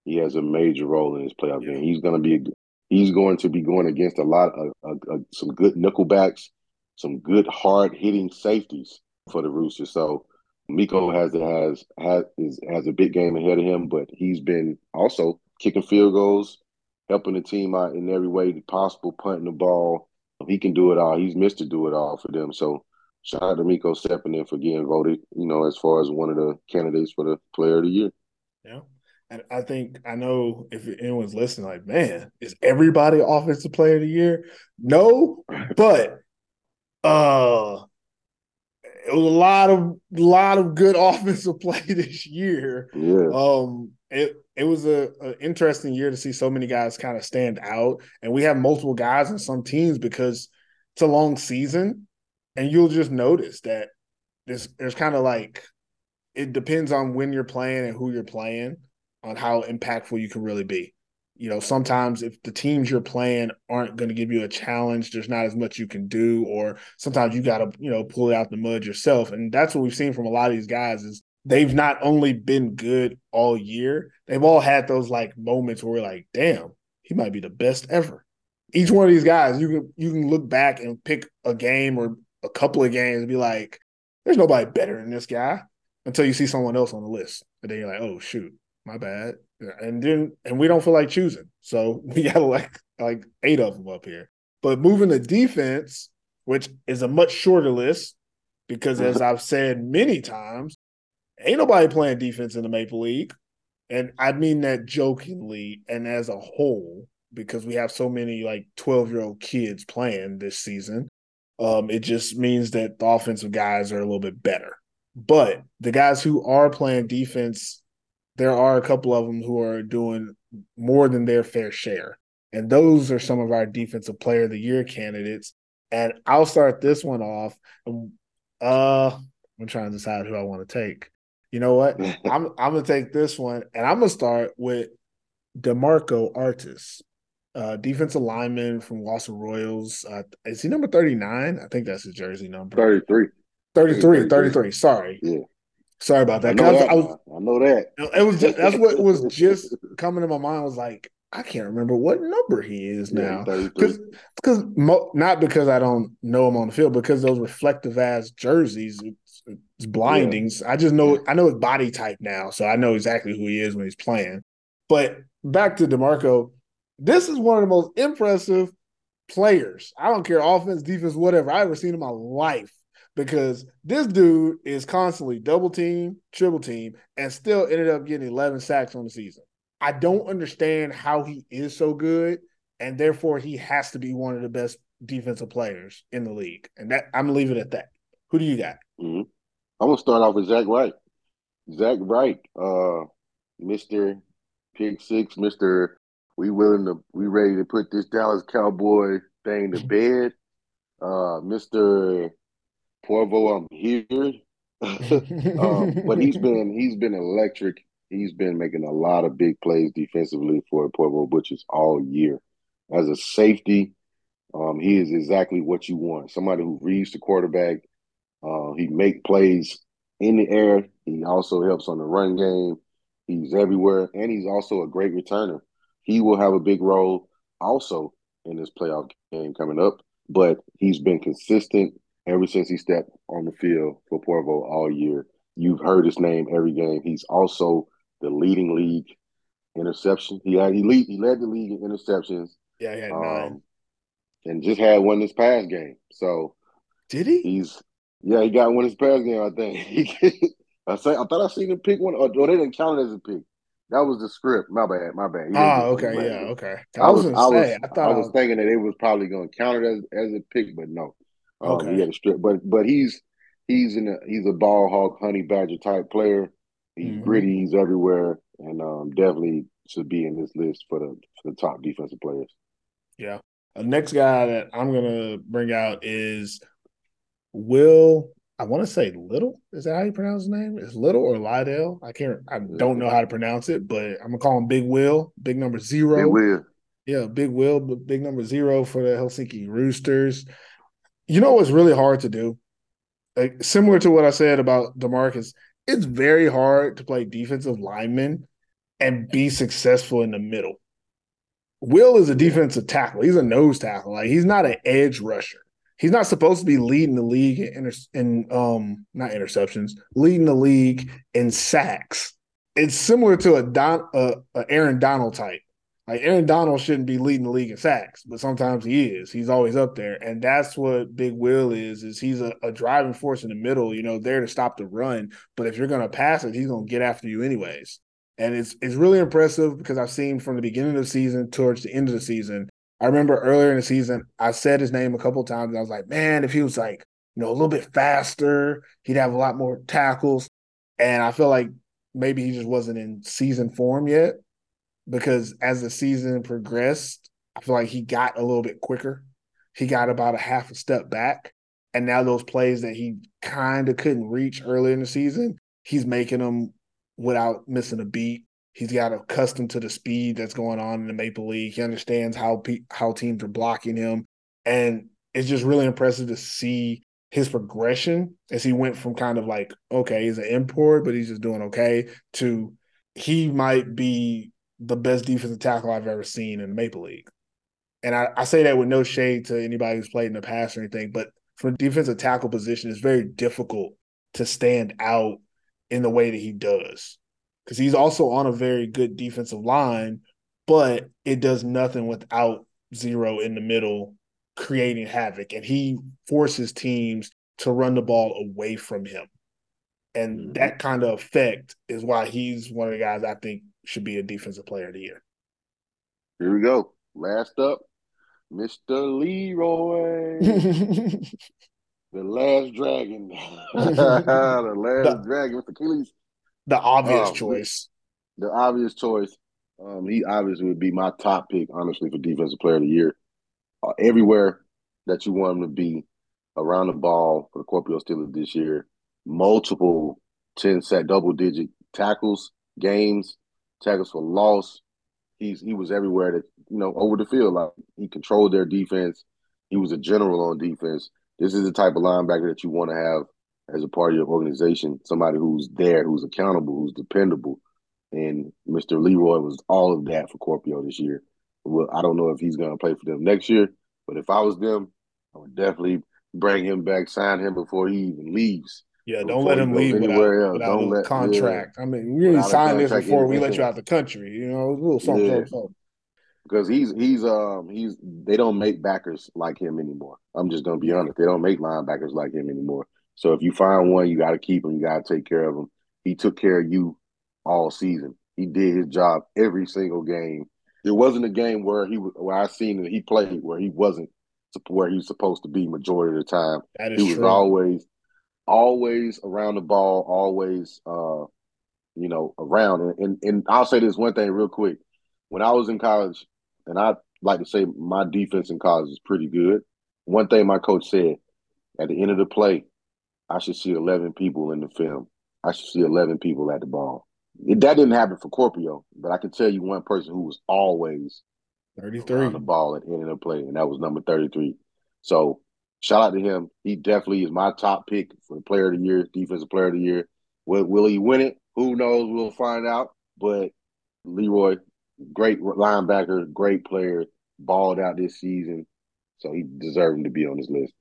[SPEAKER 3] He has a major role in this playoff game. He's going to be he's going to be going against a lot of, some good nickelbacks, some good hard hitting safeties for the Roosters. So Mikko has has has is, has a big game ahead of him, but he's been also kicking field goals, helping the team out in every way possible, punting the ball, he can do it all. He's Mr. Do It All for them. So shout out to Mikko Seppänen for getting voted, you know, as far as one of the candidates for the player of the year.
[SPEAKER 2] Yeah. And I think I know if anyone's listening, like, man, is everybody offensive player of the year? No, but uh it was a lot of lot of good (laughs) offensive play this year.
[SPEAKER 3] Yeah.
[SPEAKER 2] Um it it was a, a, interesting year to see so many guys kind of stand out, and we have multiple guys in some teams because it's a long season, and you'll just notice that there's there's kind of like it depends on when you're playing and who you're playing on how impactful you can really be. you know, sometimes if the teams you're playing aren't going to give you a challenge, there's not as much you can do, or sometimes you got to, you know, pull it out the mud yourself. And that's what we've seen from a lot of these guys is they've not only been good all year, they've all had those like moments where we're like, damn, he might be the best ever. Each one of these guys, you can you can look back and pick a game or a couple of games and be like, there's nobody better than this guy until you see someone else on the list. And then you're like, oh shoot, my bad. And then and we don't feel like choosing. So (laughs) we got like like eight of them up here. But moving to defense, which is a much shorter list, because as (laughs) I've said many times, ain't nobody playing defense in the Maple League. And I mean that jokingly and as a whole, because we have so many like 12 year old kids playing this season. Um, it just means that the offensive guys are a little bit better. But the guys who are playing defense, there are a couple of them who are doing more than their fair share. And those are some of our defensive player of the year candidates. And I'll start this one off. Uh, I'm trying to decide who I want to take. You know what? (laughs) I'm I'm gonna take this one, and I'm gonna start with Demarco Artis, uh, defensive lineman from Boston Royals. Uh, is he number 39? I think that's his jersey number.
[SPEAKER 3] 33.
[SPEAKER 2] 33, 33. Sorry.
[SPEAKER 3] Yeah.
[SPEAKER 2] Sorry about that.
[SPEAKER 3] I know that.
[SPEAKER 2] I was,
[SPEAKER 3] I know that.
[SPEAKER 2] it was just, that's what was (laughs) just coming to my mind. I was like, I can't remember what number he is now.
[SPEAKER 3] Yeah, 33.
[SPEAKER 2] Because mo- not because I don't know him on the field, because those reflective ass jerseys, it's, it's blinding. I just know I know his body type now, so I know exactly who he is when he's playing. But back to Demarco, this is one of the most impressive players. I don't care offense, defense, whatever I ever seen in my life. Because this dude is constantly double team, triple team, and still ended up getting 11 sacks on the season. I don't understand how he is so good, and therefore he has to be one of the best defensive players in the league. And that I'm gonna it at that. Who do you got?
[SPEAKER 3] Mhm. I'm gonna start off with Zach Wright. Zach Wright, uh, Mister Pick Six, Mister. We willing to, we ready to put this Dallas Cowboy thing to (laughs) bed. Uh, Mister Porvoo, I'm here. (laughs) um, but he's (laughs) been he's been electric. He's been making a lot of big plays defensively for Porvoo Butchers all year. As a safety, um, he is exactly what you want. Somebody who reads the quarterback. Uh, he make plays in the air. He also helps on the run game. He's everywhere, and he's also a great returner. He will have a big role also in this playoff game coming up. But he's been consistent ever since he stepped on the field for Porvoo all year. You've heard his name every game. He's also the leading league interception. He had he lead he led the league in interceptions.
[SPEAKER 2] Yeah, he had nine.
[SPEAKER 3] Um, and just had one this past game. So
[SPEAKER 2] Did he?
[SPEAKER 3] he's yeah, he got one this past game. I think. (laughs) I say I thought I seen him pick one, or, or they didn't count it as a pick. That was the script. My bad. My bad.
[SPEAKER 2] Oh, okay, yeah, okay. I,
[SPEAKER 3] I
[SPEAKER 2] was,
[SPEAKER 3] was, I was,
[SPEAKER 2] say, I
[SPEAKER 3] I,
[SPEAKER 2] thought I
[SPEAKER 3] was thinking that it was probably going to count it as, as a pick, but no. Um,
[SPEAKER 2] Okay.
[SPEAKER 3] He had a strip, but but he's he's in a he's a ball hawk, honey badger type player. He's
[SPEAKER 2] Mhm.
[SPEAKER 3] gritty. He's everywhere, and um, definitely should be in this list for the for the top defensive players.
[SPEAKER 2] Yeah. The next guy that I'm gonna bring out is Will. I want to say Little. Is that how you pronounce his name? Is Little or Lydell? I can't. I don't know how to pronounce it, but I'm gonna call him Big Will. Big number zero.
[SPEAKER 3] They will.
[SPEAKER 2] Yeah, Big Will, but big number zero for the Helsinki Roosters. You know what's really hard to do? Like similar to what I said about Demarcus, it's very hard to play defensive lineman and be successful in the middle. Will is a defensive tackle. He's a nose tackle. Like he's not an edge rusher. He's not supposed to be leading the league in, inter- in um not interceptions, leading the league in sacks. It's similar to a Don uh, a Aaron Donald type. Like Aaron Donald shouldn't be leading the league in sacks, but sometimes he is. He's always up there, and that's what Big Will is. Is he's a, a driving force in the middle, you know, there to stop the run. But if you're going to pass it, he's going to get after you anyways. And it's it's really impressive because I've seen from the beginning of the season towards the end of the season. I remember earlier in the season, I said his name a couple times. I was like, man, if he was like you know a little bit faster, he'd have a lot more tackles. And I feel like maybe he just wasn't in season form yet because as the season progressed, I feel like he got a little bit quicker. He got about a half a step back. And now those plays that he kind of couldn't reach early in the season, he's making them without missing a beat. He's got accustomed to the speed that's going on in the Maple League. He understands how pe- how teams are blocking him, and it's just really impressive to see his progression as he went from kind of like okay, he's an import, but he's just doing okay to he might be the best defensive tackle I've ever seen in the Maple League. And I, I say that with no shade to anybody who's played in the past or anything, but for a defensive tackle position, it's very difficult to stand out in the way that he does. Because he's also on a very good defensive line, but it does nothing without zero in the middle creating havoc. And he forces teams to run the ball away from him. And mm-hmm. that kind of effect is why he's one of the guys I think should be a defensive player of the year.
[SPEAKER 3] Here we go. Last up, Mr. Leroy. (laughs) the last dragon. (laughs) the last the, dragon, Mr. Achilles.
[SPEAKER 2] The obvious um, choice.
[SPEAKER 3] The, obvious choice. Um, he obviously would be my top pick, honestly, for defensive player of the year. Uh, everywhere that you want him to be around the ball for the Kuopio Steelers this year. Multiple 10 set double digit tackles, games, tackles for loss. He's he was everywhere that you know over the field. Like he controlled their defense. He was a general on defense. This is the type of linebacker that you want to have as a part of your organization. Somebody who's there, who's accountable, who's dependable. And Mr. Leroy was all of that for Kuopio this year. Well, I don't know if he's going to play for them next year, but if I was them, I would definitely bring him back, sign him before he even leaves.
[SPEAKER 2] Yeah, don't let him leave without, without don't a let, contract. Yeah, I mean, we really signed this before we let you out the country. You know, a little something, yeah. something,
[SPEAKER 3] Because he's he's um he's they don't make backers like him anymore. I'm just gonna be honest. They don't make linebackers like him anymore. So if you find one, you got to keep him. You got to take care of him. He took care of you all season. He did his job every single game. There wasn't a game where he was where I seen that he played where he wasn't where he was supposed to be majority of the time.
[SPEAKER 2] That is
[SPEAKER 3] he was
[SPEAKER 2] true.
[SPEAKER 3] always always around the ball, always uh, you know, around. And, and, and I'll say this one thing real quick. When I was in college, and I like to say my defense in college is pretty good. One thing my coach said at the end of the play, I should see eleven people in the film. I should see eleven people at the ball. It, that didn't happen for Kuopio, but I can tell you one person who was always
[SPEAKER 2] 33
[SPEAKER 3] on the ball at the end of the play, and that was number 33. So shout out to him. He definitely is my top pick for the player of the year, defensive player of the year. Will, will he win it? Who knows? We'll find out. But Leroy, great linebacker, great player, balled out this season. So he deserved to be on this list.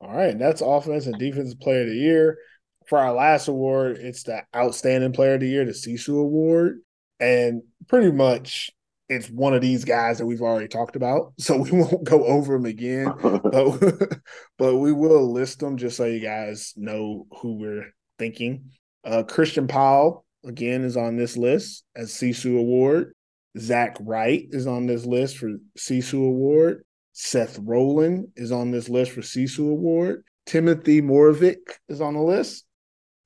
[SPEAKER 2] All right. And that's offense and defensive player of the year. For our last award, it's the outstanding player of the year, the Sisu Award. And pretty much it's one of these guys that we've already talked about, so we (laughs) won't go over them again. (laughs) but, but we will list them just so you guys know who we're thinking. Uh, Christian Powell again is on this list as Sisu Award. Zach Wright is on this list for Sisu Award. Seth Rowland is on this list for Sisu Award. Timothy Moravik is on the list.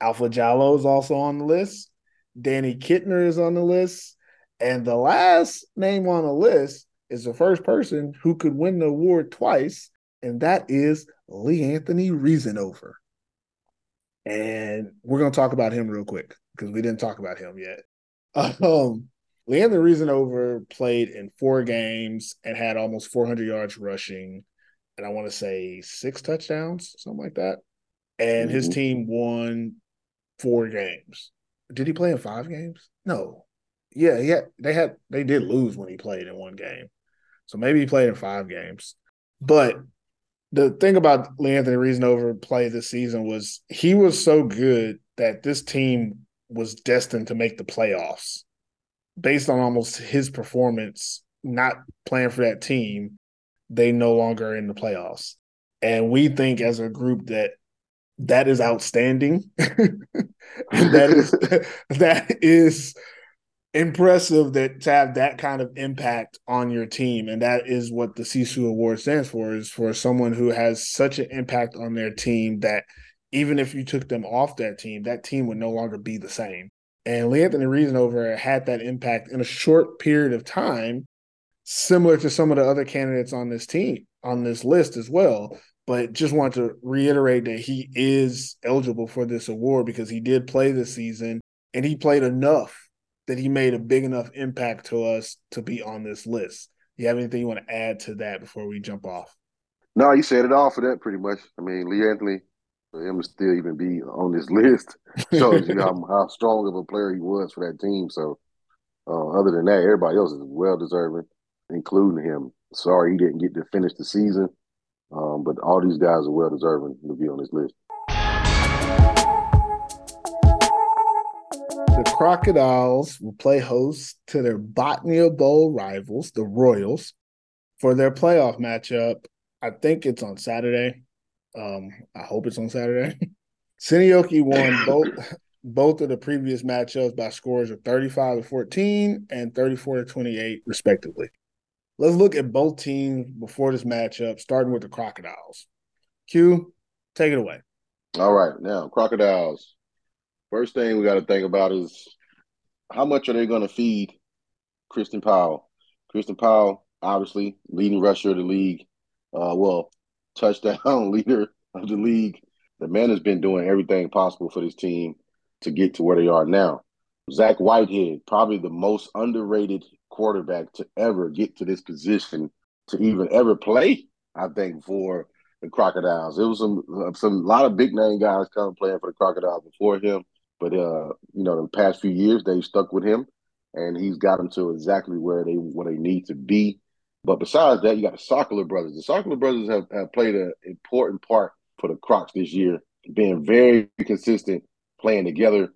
[SPEAKER 2] Alpha Jallo is also on the list. Danny Kittner is on the list. And the last name on the list is the first person who could win the award twice, and that is Lee Anthony Reasonover. And we're going to talk about him real quick because we didn't talk about him yet. (laughs) Um, Lee Anthony Reasonover played in four games and had almost 400 yards rushing, and I want to say six touchdowns, something like that. And mm-hmm. his team won four games. Did he play in five games? No, yeah, yeah, they had they did lose when he played in one game. So maybe he played in five games. But the thing about Lee Anthony Reasonover play this season was he was so good that this team was destined to make the playoffs based on almost his performance, not playing for that team, they no longer are in the playoffs. And we think as a group that that is outstanding. (laughs) that is (laughs) that is impressive that to have that kind of impact on your team. And that is what the sisu award stands for is for someone who has such an impact on their team that even if you took them off that team that team would no longer be the same. And lee anthony reasonover had that impact in a short period of time similar to some of the other candidates on this team on this list as well. But just want to reiterate that he is eligible for this award because he did play this season and he played enough that he made a big enough impact to us to be on this list. You have anything you want to add to that before we jump off?
[SPEAKER 3] No, you said it all for that pretty much. I mean, Lee Anthony, for him to still even be on this list (laughs) shows you how, how strong of a player he was for that team. So, uh, other than that, everybody else is well deserving, including him. Sorry he didn't get to finish the season, um, but all these guys are well deserving to be on this list.
[SPEAKER 2] The Crocodiles will play host to their Botnia Bowl rivals, the Royals, for their playoff matchup. I think it's on Saturday. Um, I hope it's on Saturday. (laughs) Seinäjoki won (coughs) both both of the previous matchups by scores of 35 to 14 and 34 to 28, respectively. Let's look at both teams before this matchup, starting with the Crocodiles. Q, take it away.
[SPEAKER 3] All right, now Crocodiles. First thing we got to think about is how much are they going to feed Christian Powell? Christian Powell, obviously leading rusher of the league. Uh, well, touchdown (laughs) leader of the league. The man has been doing everything possible for this team to get to where they are now. Zach Whitehead, probably the most underrated quarterback to ever get to this position, to even ever play, I think, for the Crocodiles. It was some some a lot of big name guys come playing for the Crocodiles before him, but uh, you know, the past few years they've stuck with him, and he's got them to exactly where they where they need to be. But besides that, you got the Sockler brothers. The Sockler brothers have, have played an important part for the Crocs this year, being very consistent, playing together,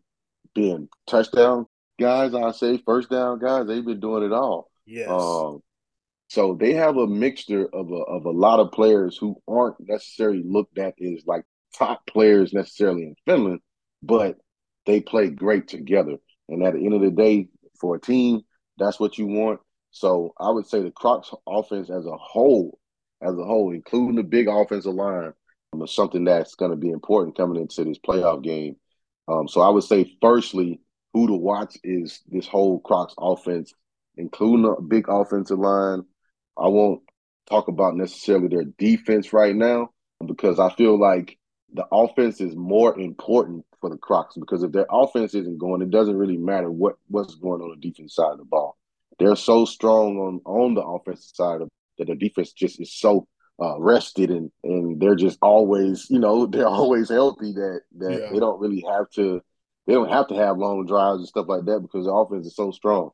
[SPEAKER 3] being touchdown guys, I say first down guys. They've been doing it all.
[SPEAKER 2] Yes.
[SPEAKER 3] Um, so they have a mixture of a, of a lot of players who aren't necessarily looked at as like top players necessarily in Finland, but they play great together. And at the end of the day, for a team, that's what you want. So I would say the Crocs offense as a whole, as a whole, including the big offensive line, um, is something that's going to be important coming into this playoff game. Um, so I would say, firstly, who to watch is this whole Crocs offense, including the big offensive line. I won't talk about necessarily their defense right now because I feel like the offense is more important for the Crocs because if their offense isn't going, it doesn't really matter what what's going on the defense side of the ball. They're so strong on on the offensive side of, that the defense just is so uh, rested and and they're just always you know (laughs) they're always healthy that that yeah. they don't really have to they don't have to have long drives and stuff like that because the offense is so strong.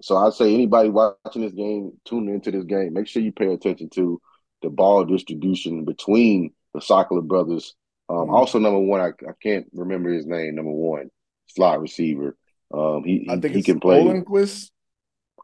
[SPEAKER 3] So I'd say anybody watching this game, tuning into this game, make sure you pay attention to the ball distribution between the Sockler brothers. Um, mm-hmm. Also, number one, I, I can't remember his name. Number one, slot receiver. Um, he
[SPEAKER 2] I think
[SPEAKER 3] he
[SPEAKER 2] can play. Olenquist.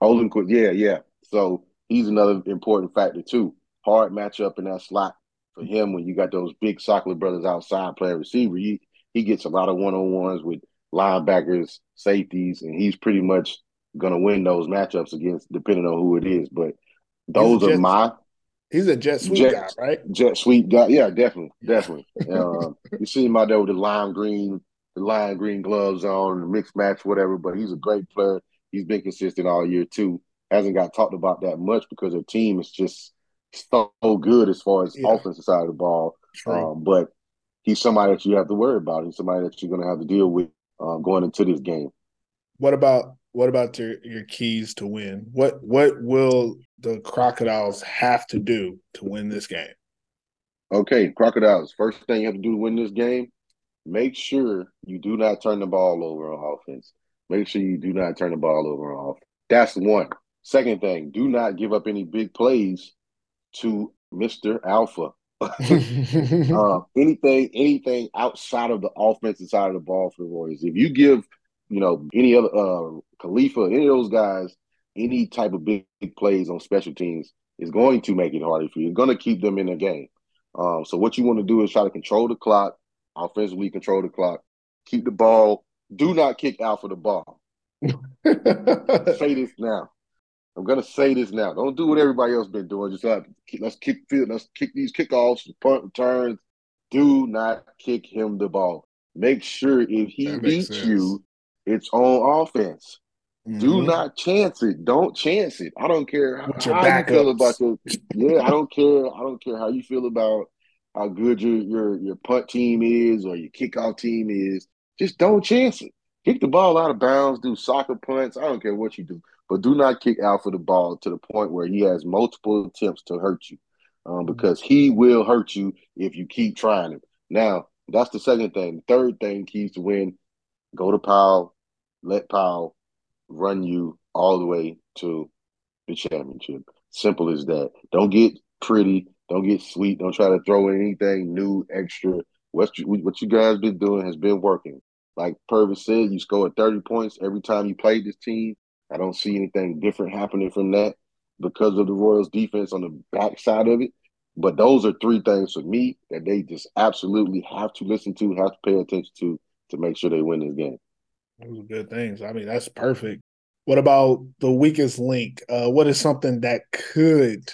[SPEAKER 3] Olenquist, yeah, yeah. So he's another important factor too. Hard matchup in that slot for him when you got those big Sockler brothers outside playing receiver. He he gets a lot of one on ones with linebackers, safeties, and he's pretty much gonna win those matchups against depending on who it is. But those are my
[SPEAKER 2] he's a jet sweep jet, guy, right?
[SPEAKER 3] Jet sweep guy, yeah, definitely, definitely. um, you see him out there with the lime green, the lime green gloves on, the mixed match, whatever. But he's a great player. He's been consistent all year too. Hasn't got talked about that much because their team is just so good as far as yeah. offensive side of the ball. Um, but he's somebody that you have to worry about. He's somebody that you're going to have to deal with um, going into this game.
[SPEAKER 2] What about what about your your keys to win? What what will the Crocodiles have to do to win this game?
[SPEAKER 3] Okay, Crocodiles. First thing you have to do to win this game, make sure you do not turn the ball over on offense. Make sure you do not turn the ball over on offense. That's one. Second thing, do not give up any big plays to Mr. Alpha. (laughs) uh, anything, anything outside of the offensive side of the ball for the Warriors. If you give, you know, any other uh, Khalifa, any of those guys, any type of big, big plays on special teams is going to make it harder for you. It's going to keep them in the game. Um, so what you want to do is try to control the clock, offensively control the clock, keep the ball. Do not kick out for the ball. (laughs) say this now. I'm gonna say this now. Don't do what everybody else has been doing. Just let's kick let's kick these kickoffs, punt returns. Do not kick him the ball. Make sure if he beats sense. you, it's on offense. Mm-hmm. Do not chance it. Don't chance it. I don't care how, how you feel about your yeah. I don't care. I don't care how you feel about how good your your your punt team is or your kickoff team is. Just don't chance it. kick the ball out of bounds, do soccer punts. I don't care what you do, but do not kick Alpha the ball to the point where he has multiple attempts to hurt you, um, mm-hmm. because he will hurt you if you keep trying him. Now, that's the second thing. The third thing keys to win: go to Powell, let Powell run you all the way to the championship. Simple as that. Don't get pretty. Don't get sweet. Don't try to throw in anything new, extra. What you, what you guys been doing has been working. Like Purvis said, you scored 30 points every time you played this team. I don't see anything different happening from that because of the Royals defense on the backside of it. But those are three things for me that they just absolutely have to listen to, have to pay attention to to make sure they win this game.
[SPEAKER 2] Those are good things. I mean, that's perfect. What about the weakest link? Uh, what is something that could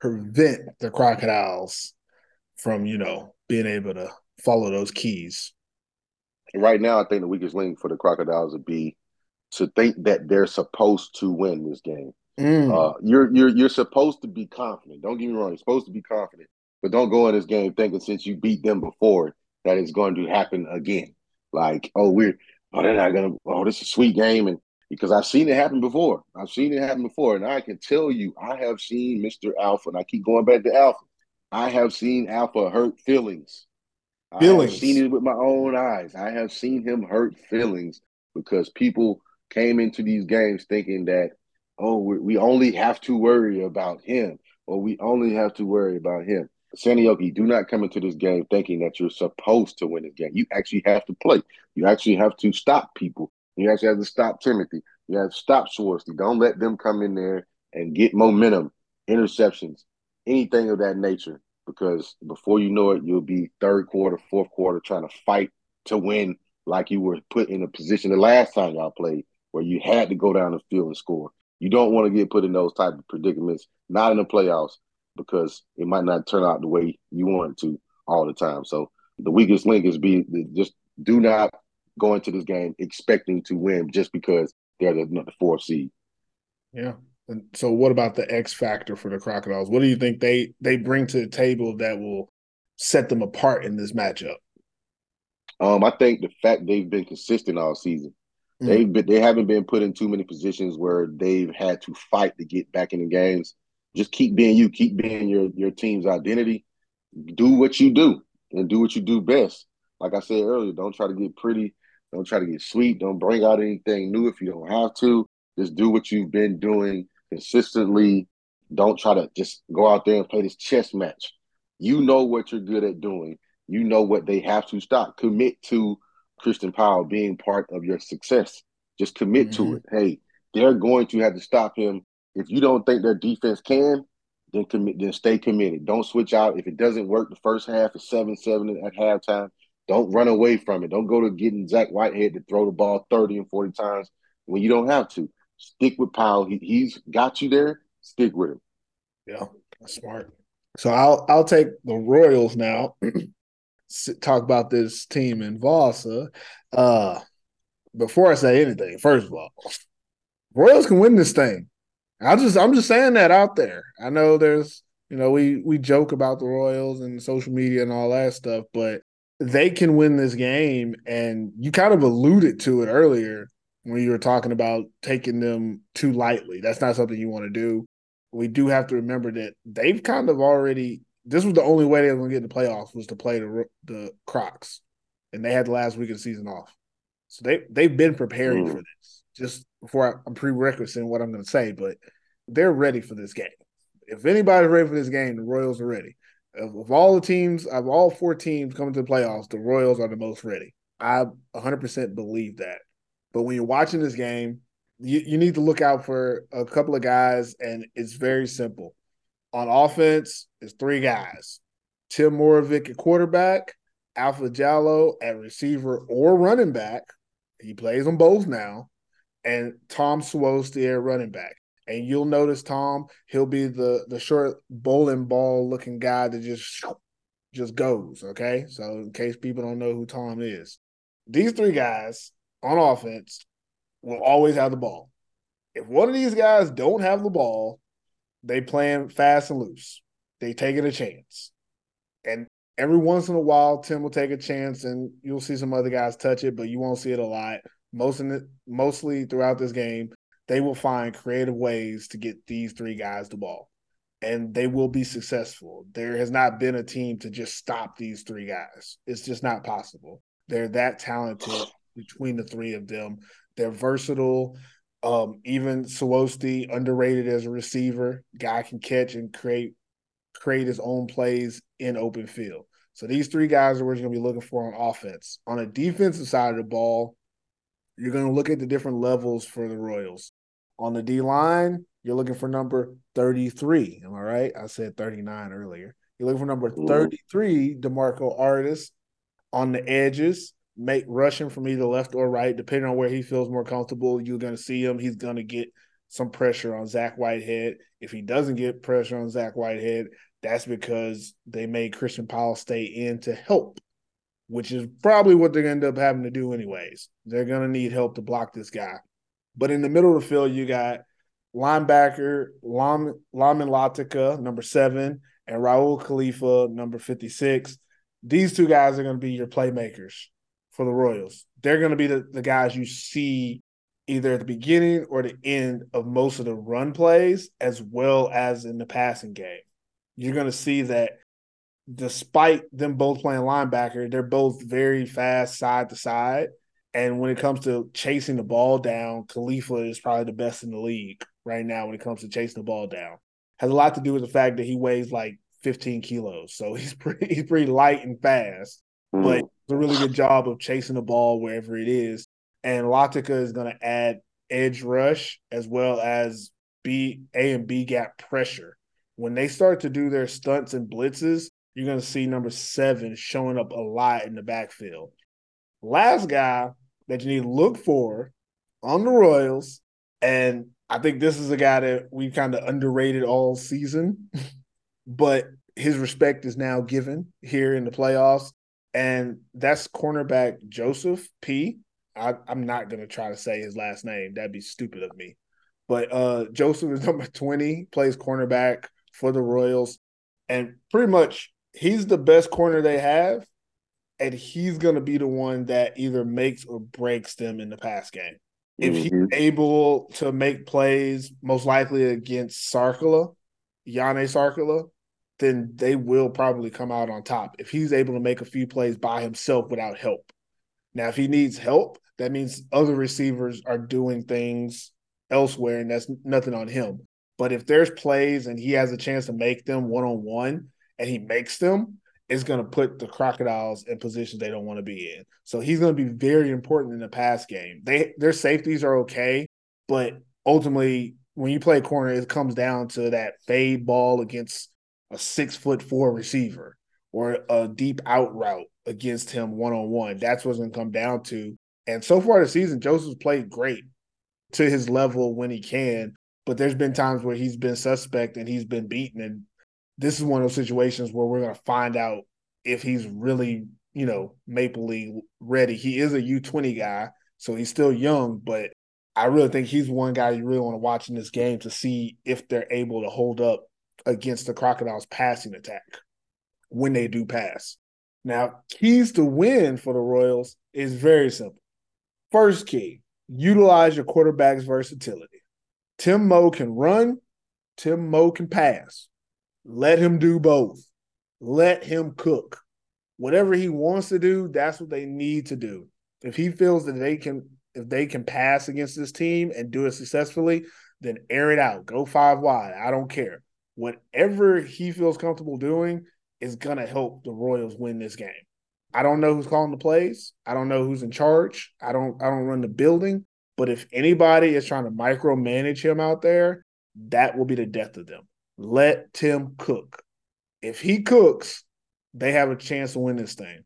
[SPEAKER 2] prevent the crocodiles from, you know, being able to follow those keys?
[SPEAKER 3] Right now, I think the weakest link for the crocodiles would be to think that they're supposed to win this game. Mm. Uh, you're you're you're supposed to be confident. Don't get me wrong. You're supposed to be confident, but don't go in this game thinking since you beat them before that it's going to happen again. Like, oh, we're oh they're not gonna. Oh, this is a sweet game, and because I've seen it happen before. I've seen it happen before, and I can tell you, I have seen Mister Alpha, and I keep going back to Alpha. I have seen Alpha hurt feelings. feelings. I have seen it with my own eyes. I have seen him hurt feelings because people came into these games thinking that oh, we only have to worry about him, or we only have to worry about him. Seinäjoki, do not come into this game thinking that you're supposed to win this game. You actually have to play. You actually have to stop people. You actually have to stop Timothy. You have to stop Swarsky. Don't let them come in there and get momentum, interceptions, anything of that nature. Because before you know it, you'll be third quarter, fourth quarter trying to fight to win like you were put in a position the last time y'all played where you had to go down the field and score. You don't want to get put in those type of predicaments, not in the playoffs, because it might not turn out the way you want it to all the time. So the weakest link is be just do not go into this game expecting to win just because they're the, the fourth seed.
[SPEAKER 2] Yeah. And so what about the X factor for the Crocodiles? What do you think they they bring to the table that will set them apart in this matchup?
[SPEAKER 3] Um, I think the fact they've been consistent all season. Mm. They've been, they haven't been put in too many positions where they've had to fight to get back in the games. Just keep being you, keep being your your team's identity. Do what you do and do what you do best. Like I said earlier, don't try to get pretty, don't try to get sweet, don't bring out anything new if you don't have to. Just do what you've been doing consistently. Don't try to just go out there and play this chess match. You know what you're good at doing. You know what they have to stop. Commit to Christian Powell being part of your success. Just commit mm-hmm. to it. Hey, they're going to have to stop him. If you don't think their defense can, then commit. Then stay committed. Don't switch out. If it doesn't work, the first half is seven seven at halftime. Don't run away from it. Don't go to getting Zach Whitehead to throw the ball thirty and forty times when you don't have to. Stick with Powell. He, he's got you there. Stick with him.
[SPEAKER 2] Yeah, that's smart. So I'll I'll take the Royals now. (clears throat) talk about this team in Vasa. Uh, before I say anything, first of all, Royals can win this thing. I just I'm just saying that out there. I know there's you know we we joke about the Royals and social media and all that stuff, but they can win this game. And you kind of alluded to it earlier when you were talking about taking them too lightly. That's not something you want to do. We do have to remember that they've kind of already this was the only way they were going to get in the playoffs was to play the the Crocs, and they had the last week of the season off. So they they've been preparing mm. for this. Just before I, I'm prerequisite what I'm going to say, but they're ready for this game. If anybody's ready for this game, the Royals are ready. Of, of all the teams, of all four teams coming to the playoffs, the Royals are the most ready. I 100% believe that. But when you're watching this game, you, you need to look out for a couple of guys, and it's very simple on offense is three guys: Tim Moravec at quarterback, Alpha Jallo at receiver or running back. He plays them both now, and Tom Swosti at running back. And you'll notice Tom, he'll be the the short bowling ball looking guy that just (sniffs) just goes. Okay, so in case people don't know who Tom is, these three guys on offense will always have the ball. If one of these guys don't have the ball, they playing fast and loose. They taking a chance. And every once in a while, Tim will take a chance and you'll see some other guys touch it, but you won't see it a lot. Most in mostly throughout this game, they will find creative ways to get these three guys the ball. And they will be successful. There has not been a team to just stop these three guys. It's just not possible. They're that talented between the three of them. They're versatile. Um, even Sawosty, underrated as a receiver, guy can catch and create create his own plays in open field. So these three guys are what you're going to be looking for on offense. On a defensive side of the ball, you're going to look at the different levels for the Royals. On the D line, you're looking for number 33. Am I right? I said 39 earlier. You're looking for number 33, DeMarco Artis. On the edges, make rushing from either left or right, depending on where he feels more comfortable. You're going to see him. He's going to get some pressure on Zach Whitehead. If he doesn't get pressure on Zach Whitehead, that's because they made Christian Powell stay in to help, which is probably what they're going to end up having to do anyways. They're going to need help to block this guy. But in the middle of the field, you got linebacker Lam, Lamin Latica, number seven, and Raul Khalifa, number 56. These two guys are going to be your playmakers for the Royals. They're going to be the, the guys you see either at the beginning or the end of most of the run plays, as well as in the passing game. You're going to see that despite them both playing linebacker, they're both very fast side to side. And when it comes to chasing the ball down, Khalifa is probably the best in the league right now when it comes to chasing the ball down. Has a lot to do with the fact that he weighs like 15 kilos, so (laughs) he's pretty he's pretty light and fast. Mm. But a really good job of chasing the ball wherever it is. And Latica is going to add edge rush as well as B A and B gap pressure. When they start to do their stunts and blitzes, you're going to see number seven showing up a lot in the backfield. Last guy that you need to look for on the Royals, and I think this is a guy that we kind of underrated all season, (laughs) but his respect is now given here in the playoffs and that's cornerback Joseph P. I, I'm not gonna try to say his last name. That'd be stupid of me. But uh, Joseph is (laughs) number 20, plays cornerback for the Royals, and pretty much he's the best corner they have, and he's gonna be the one that either makes or breaks them in the pass game. If he's mm-hmm. able to make plays, most likely against Sarkala, Yane Sarkala, then they will probably come out on top if he's able to make a few plays by himself without help. Now, if he needs help, that means other receivers are doing things elsewhere, and that's nothing on him. But if there's plays and he has a chance to make them one on one and he makes them, it's going to put the Crocodiles in positions they don't want to be in. So he's going to be very important in the pass game. They their safeties are okay, but ultimately when you play a corner, it comes down to that fade ball against a six foot four receiver or a deep out route against him one on one. That's what's going to come down to. And so far this season, Joseph's played great to his level when he can, but there's been times where he's been suspect and he's been beaten. And this is one of those situations where we're going to find out if he's really, you know, Maple League ready. He is a U20 guy, so he's still young, but I really think he's one guy you really want to watch in this game to see if they're able to hold up against the Crocodiles' passing attack when they do pass. Now, keys to win for the Royals is very simple. First key, utilize your quarterback's versatility. Tim Moe can run, Tim Moe can pass. Let him do both. Let him cook. Whatever he wants to do, that's what they need to do. If he feels that they can if they can pass against this team and do it successfully, then air it out. Go five wide. I don't care whatever he feels comfortable doing is gonna help the Royals win this game. I don't know who's calling the plays. I don't know who's in charge. I don't I don't run the building. But if anybody is trying to micromanage him out there, that will be the death of them. Let Tim cook. If he cooks, they have a chance to win this thing.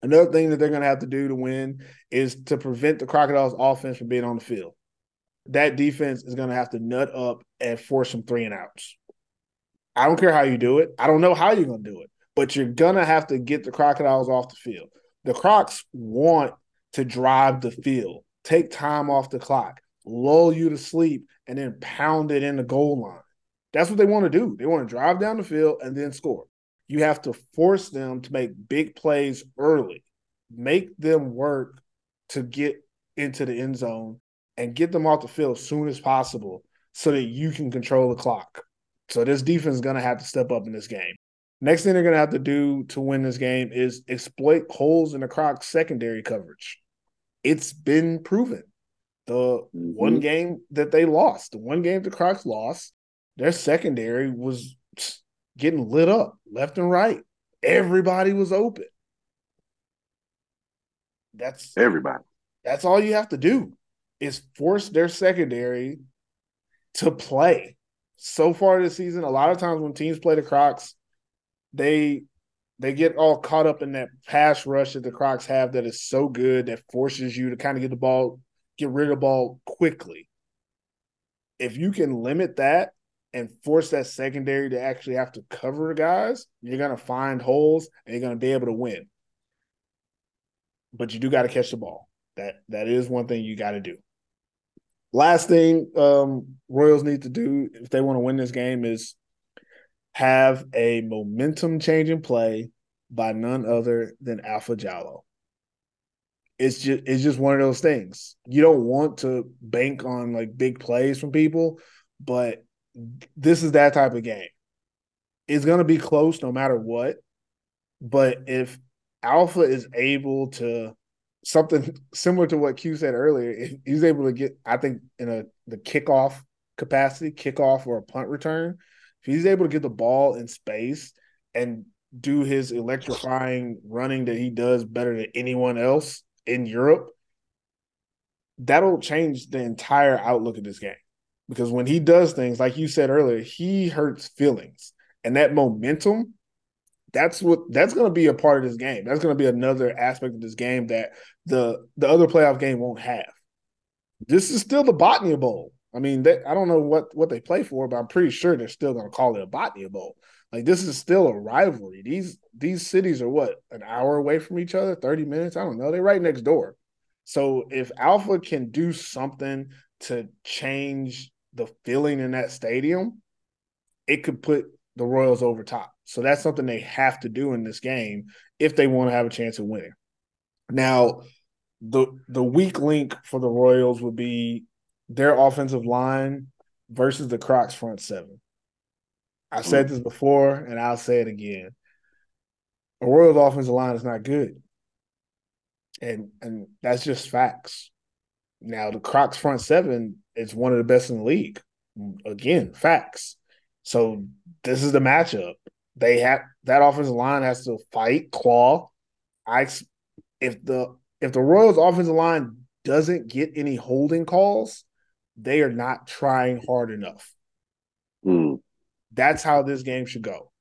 [SPEAKER 2] Another thing that they're going to have to do to win is to prevent the Crocodiles' offense from being on the field. That defense is going to have to nut up and force some three and outs. I don't care how you do it. I don't know how you're going to do it, but you're going to have to get the Crocodiles off the field. The Crocs want to drive the field, take time off the clock, lull you to sleep, and then pound it in the goal line. That's what they want to do. They want to drive down the field and then score. You have to force them to make big plays early, make them work to get into the end zone and get them off the field as soon as possible so that you can control the clock. So this defense is going to have to step up in this game. Next thing they're going to have to do to win this game is exploit holes in the Crocs secondary coverage. It's been proven. The mm-hmm. one game that they lost, the one game the Crocs lost, their secondary was getting lit up left and right. Everybody was open. That's
[SPEAKER 3] everybody.
[SPEAKER 2] That's all you have to do is force their secondary to play. So far this season, a lot of times when teams play the Crocs, they they get all caught up in that pass rush that the Crocs have that is so good that forces you to kind of get the ball, get rid of the ball quickly. If you can limit that and force that secondary to actually have to cover guys, you're gonna find holes and you're gonna be able to win. But you do got to catch the ball. That that is one thing you got to do. Last thing um, Royals need to do if they want to win this game is have a momentum changing play by none other than Alpha Jallow. It's just it's just one of those things. You don't want to bank on like big plays from people, but this is that type of game. It's gonna be close no matter what. But if Alpha is able to something (laughs) similar to what Q said earlier. if He's able to get, I think, in a the kickoff capacity, kickoff or a punt return. If he's able to get the ball in space and do his electrifying running that he does better than anyone else in Europe, that'll change the entire outlook of this game. Because when he does things, like you said earlier, he hurts feelings. And that momentum that's what that's going to be a part of this game. That's going to be another aspect of this game that the the other playoff game won't have. This is still the Botnia Bowl. I mean, I don't know what what they play for, but I'm pretty sure they're still going to call it a Botnia Bowl. Like this is still a rivalry. These these cities are what an hour away from each other, thirty minutes. I don't know. They're right next door. So if Alpha can do something to change the feeling in that stadium, it could put the Royals over top. So that's something they have to do in this game if they want to have a chance of winning. Now, the the weak link for the Royals would be their offensive line versus the Crocs front seven. I said this before and I'll say it again. The Royals offensive line is not good. And and that's just facts. Now the Crocs front seven is one of the best in the league. Again, facts. So this is the matchup. They have that offensive line has to fight, claw. I if the if the Royals offensive line doesn't get any holding calls, they are not trying hard enough.
[SPEAKER 3] Mm.
[SPEAKER 2] That's how this game should go.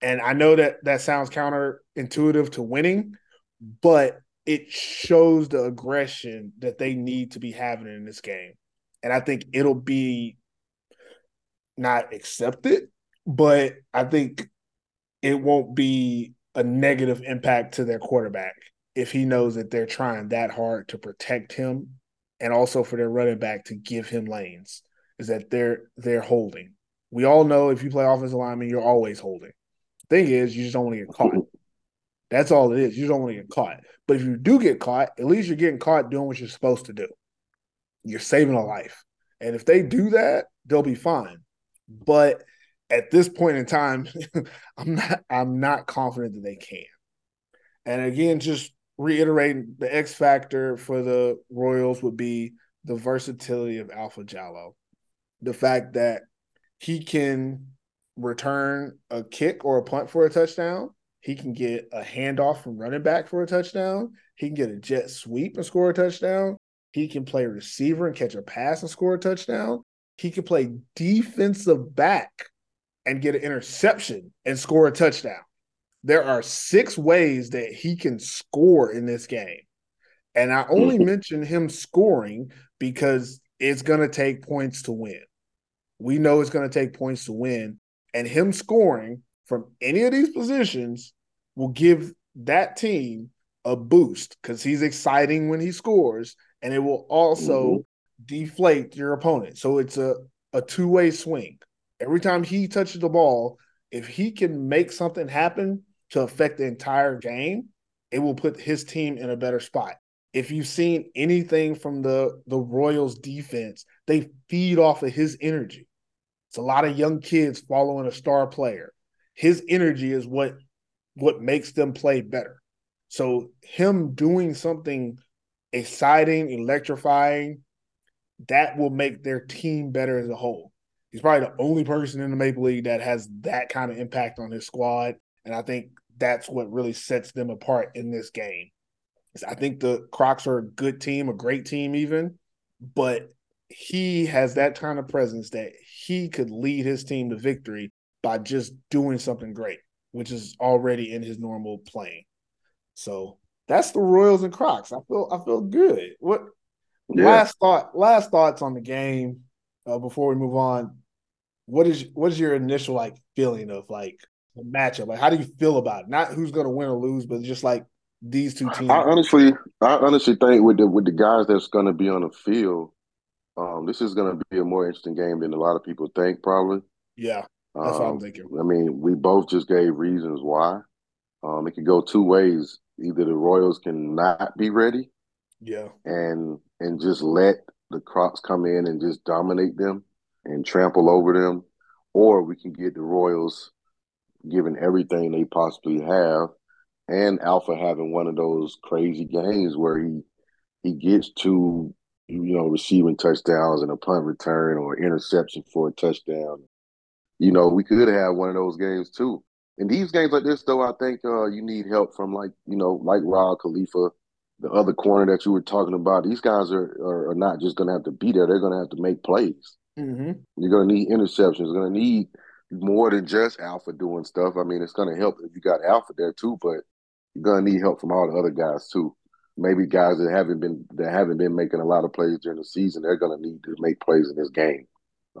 [SPEAKER 2] And I know that that sounds counterintuitive to winning, but it shows the aggression that they need to be having in this game. And I think it'll be not accepted, but I think it won't be a negative impact to their quarterback if he knows that they're trying that hard to protect him and also for their running back to give him lanes is that they're they're holding. We all know if you play offensive lineman, you're always holding. Thing is, you just don't want to get caught. That's all it is. You don't want to get caught. But if you do get caught, at least you're getting caught doing what you're supposed to do. You're saving a life. And if they do that, they'll be fine. But at this point in time, (laughs) I'm not I'm not confident that they can. And again, just reiterating the X factor for the Royals would be the versatility of Alpha Jallow. The fact that he can return a kick or a punt for a touchdown. He can get a handoff from running back for a touchdown. He can get a jet sweep and score a touchdown. He can play receiver and catch a pass and score a touchdown he can play defensive back and get an interception and score a touchdown. There are six ways that he can score in this game. And I only mm-hmm. mention him scoring because it's going to take points to win. We know it's going to take points to win. And him scoring from any of these positions will give that team a boost because he's exciting when he scores. And it will also mm-hmm deflate your opponent. So it's a, a two way swing. Every time he touches the ball, if he can make something happen to affect the entire game, it will put his team in a better spot. if you've seen anything from the the Royals defense, they feed off of his energy. It's a lot of young kids following a star player. His energy is what what makes them play better. So him doing something exciting, electrifying, that will make their team better as a whole. He's probably the only person in the Maple League that has that kind of impact on his squad. And I think that's what really sets them apart in this game. I think the Crocs are a good team, a great team, even, but he has that kind of presence that he could lead his team to victory by just doing something great, which is already in his normal playing. So that's the Royals and Crocs. I feel I feel good. What yeah. last thought? Last thoughts on the game uh, before we move on. What is what is your initial like feeling of like the matchup? Like, how do you feel about it? Not who's going to win or lose, but just like these two teams.
[SPEAKER 3] I honestly, I honestly think with the with the guys that's going to be on the field, um, this is going to be a more interesting game than a lot of people think. Probably.
[SPEAKER 2] Yeah, that's um, what I'm um, thinking.
[SPEAKER 3] I mean, we both just gave reasons why. Um, it could go two ways. Either the Royals can not be ready,
[SPEAKER 2] yeah,
[SPEAKER 3] and and just let the Crocs come in and just dominate them and trample over them, or we can get the Royals giving everything they possibly have, and Alpha having one of those crazy games where he he gets to you know receiving touchdowns and a punt return or interception for a touchdown. You know, we could have one of those games too. In these games like this, though, I think uh, you need help from like you know like Rob Khalifa, the other corner that you were talking about. These guys are are, are not just going to have to be there; they're going to have to make plays.
[SPEAKER 2] Mm-hmm.
[SPEAKER 3] You're going to need interceptions. You're going to need more than just Alpha doing stuff. I mean, it's going to help if you got Alpha there too, but you're going to need help from all the other guys too. Maybe guys that haven't been that haven't been making a lot of plays during the season, they're going to need to make plays in this game.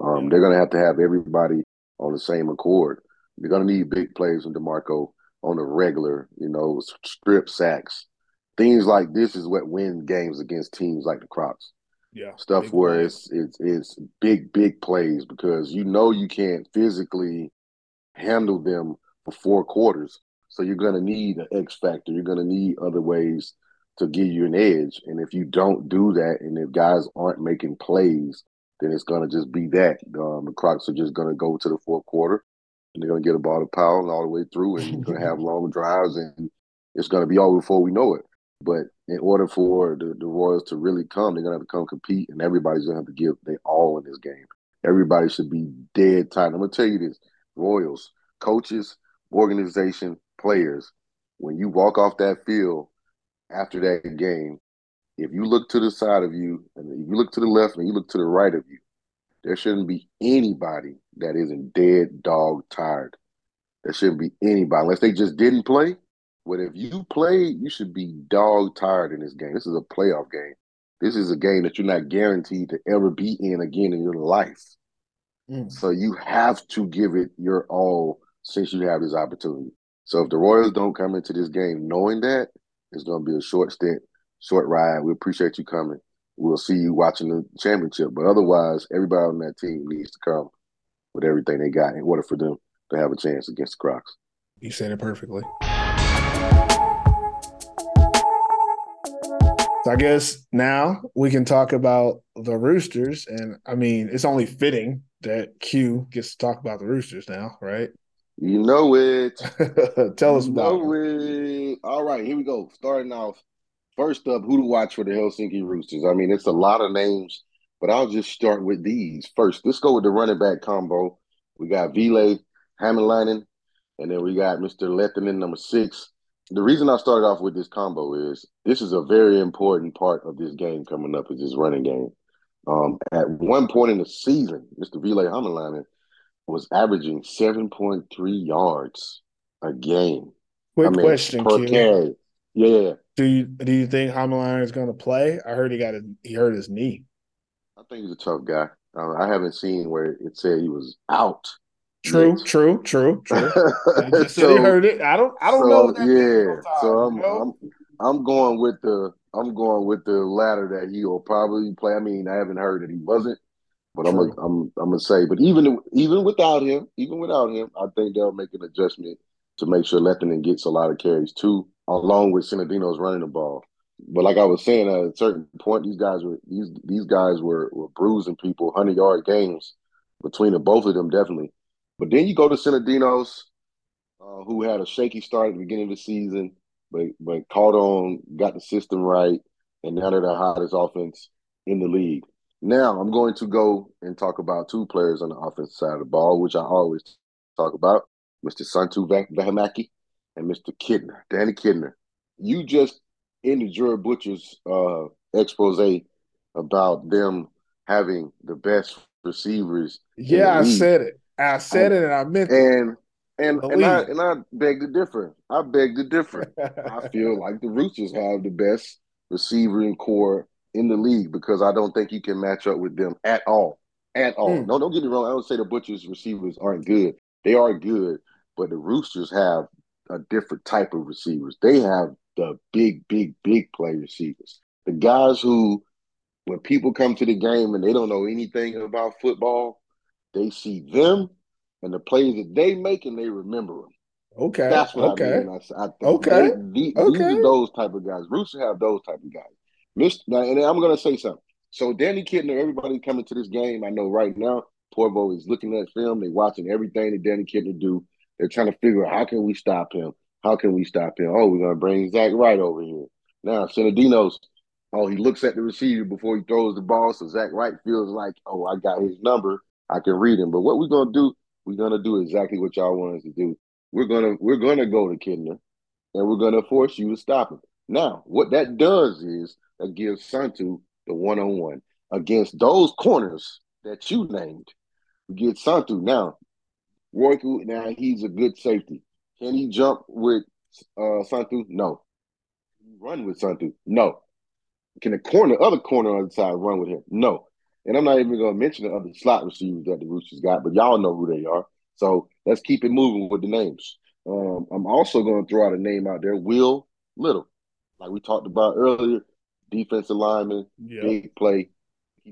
[SPEAKER 3] Um, they're going to have to have everybody on the same accord. You're going to need big plays from DeMarco on the regular, you know, strip sacks. Things like this is what wins games against teams like the Crocs.
[SPEAKER 2] Yeah.
[SPEAKER 3] Stuff where plays. it's it's it's big, big plays because you know you can't physically handle them for four quarters. So you're gonna need an X factor. You're gonna need other ways to give you an edge. And if you don't do that, and if guys aren't making plays, then it's gonna just be that. Um, the Crocs are just gonna go to the fourth quarter and they're gonna get a ball to Powell all the way through, and you're gonna have (laughs) long drives, and it's gonna be over before we know it. But in order for the, the Royals to really come, they're gonna have to come compete, and everybody's gonna have to give their all in this game. Everybody should be dead tight. I'm gonna tell you this: Royals, coaches, organization, players. When you walk off that field after that game, if you look to the side of you, and if you look to the left and you look to the right of you, there shouldn't be anybody that isn't dead dog tired. There shouldn't be anybody unless they just didn't play. But if you play, you should be dog tired in this game. This is a playoff game. This is a game that you're not guaranteed to ever be in again in your life. Mm. So you have to give it your all since you have this opportunity. So if the Royals don't come into this game knowing that, it's going to be a short stint, short ride. We appreciate you coming. We'll see you watching the championship. But otherwise, everybody on that team needs to come with everything they got in order for them to have a chance against the Crocs.
[SPEAKER 2] You said it perfectly. So I guess now we can talk about the Roosters, and I mean it's only fitting that Q gets to talk about the Roosters now, right?
[SPEAKER 3] You know it. (laughs)
[SPEAKER 2] Tell us
[SPEAKER 3] you
[SPEAKER 2] about
[SPEAKER 3] know it. All right, here we go. Starting off, first up, who to watch for the Helsinki Roosters? I mean, it's a lot of names, but I'll just start with these first. Let's go with the running back combo. We got Ville Hämäläinen, and then we got Mr. Lehtinen, number six. The reason I started off with this combo is this is a very important part of this game coming up is this running game. Um, at one point in the season, Mr. Ville Hämäläinen was averaging 7.3 yards a game.
[SPEAKER 2] Quick I mean, question,
[SPEAKER 3] per carry. Yeah.
[SPEAKER 2] Do you do you think Hämäläinen is going to play? I heard he got a, he hurt his knee.
[SPEAKER 3] I think he's a tough guy. Uh, I haven't seen where it said he was out.
[SPEAKER 2] True, yet. true, true, true. (laughs) just so, he heard it. I don't. I don't so, know.
[SPEAKER 3] yeah. Time, so I'm, you know? I'm I'm going with the I'm going with the latter that he will probably play. I mean, I haven't heard that he wasn't, but True. I'm a, I'm I'm gonna say, but even even without him, even without him, I think they'll make an adjustment to make sure Lehtinen gets a lot of carries too, along with Sinodinos running the ball. But like I was saying, at a certain point, these guys were these these guys were were bruising people, hundred yard games between the both of them, definitely. But then you go to Sinodinos, uh, who had a shaky start at the beginning of the season, but but caught on, got the system right, and now they're the hottest offense in the league. Now I'm going to go and talk about two players on the offensive side of the ball, which I always talk about, Mr. Santu Vähämäki and Mr. Kidner, Danny Kidner. You just ended Jared Butcher's uh, expose about them having the best receivers.
[SPEAKER 2] Yeah, I said it. I said it, and I meant
[SPEAKER 3] it. And and and I and I beg to differ. I beg to differ. I (laughs) feel like the Roosters have the best receiver receiving core in the league because I don't think you can match up with them at all. At all. Mm. No, don't get me wrong. I don't say the Butchers receivers aren't good. They are good, but the Roosters have a different type of receivers. They have the big, big, big play receivers. The guys who, when people come to the game and they don't know anything about football, they see them and the plays that they make and they remember them.
[SPEAKER 2] Okay.
[SPEAKER 3] That's what
[SPEAKER 2] okay.
[SPEAKER 3] I mean. I, I
[SPEAKER 2] okay.
[SPEAKER 3] They,
[SPEAKER 2] okay.
[SPEAKER 3] These are those type of guys. Roosters have those type of guys. Missed, now, and I'm going to say something. So Danny Kidner, everybody coming to this game, I know right now, Porvoo is looking at film. They're watching everything that Danny Kidner do. They're trying to figure out how can we stop him? How can we stop him? Oh, we're to bring Zach Wright over here. Now, Sinodinos, oh, he looks at the receiver before he throws the ball. So Zach Wright feels like, oh, I got his number. I can read him. But what we're to do, we're to do exactly what y'all want us to do. We're to we're to go to Kidner and we're to force you to stop him. Now, what that does is that gives Santu the one on one against those corners that you named. We get Santu. Now, Royku, now he's a good safety. Can he jump with uh, Santu? No. Run with Santu? No. Can the corner, other corner on the side run with him? No. And I'm not even going to mention the other slot receivers that the Roosters got, but y'all know who they are. So let's keep it moving with the names. Um, I'm also going to throw out a name out there, Will Little. Like we talked about earlier, defensive lineman, yep. big play.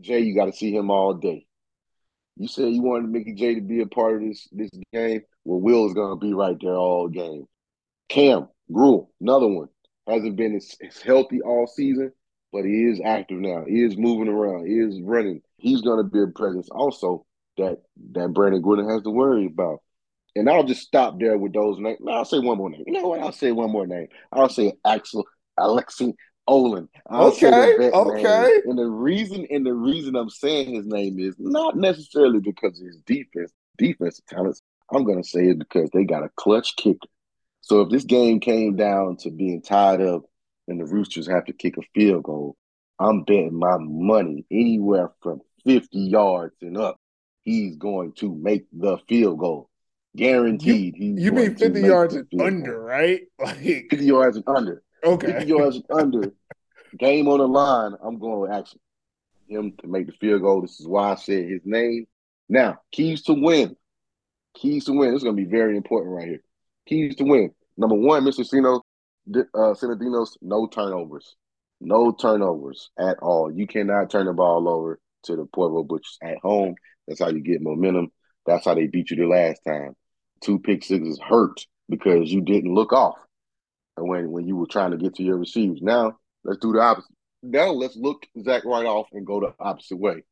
[SPEAKER 3] Jay, you got to see him all day. You said you wanted Mickey J to be a part of this this game. Well, Will is going to be right there all game. Cam Gruel, another one, hasn't been as, as, healthy all season, but he is active now. He is moving around. He is running. He's going to be a presence also that that Brandon Gwinner has to worry about. And I'll just stop there with those names. No, I'll say one more name. You know what? I'll say one more name. I'll say Axel Alexi Olin. I'll
[SPEAKER 2] okay, okay.
[SPEAKER 3] And the reason and the reason I'm saying his name is not necessarily because of his defense, defensive talents. I'm gonna say it because they got a clutch kicker. So if this game came down to being tied up and the Roosters have to kick a field goal, I'm betting my money anywhere from 50 yards and up. He's going to make the field goal. Guaranteed.
[SPEAKER 2] You, you mean 50 yards and under, goal. right? (laughs)
[SPEAKER 3] Like 50 yards and under.
[SPEAKER 2] Okay.
[SPEAKER 3] 50 yards and under. Game on the line. I'm going with action. Him to make the field goal. This is why I said his name. Now, keys to win. Keys to win. This is going to be very important right here. Keys to win. Number one, Mr. Sino, uh, Sinodinos, no turnovers. No turnovers at all. You cannot turn the ball over to the Porvoo Butchers at home. That's how you get momentum. That's how they beat you the last time. Two pick sixes hurt because you didn't look off when when you were trying to get to your receivers. Now let's do the opposite. Now let's look Zach Wright off and go the opposite way.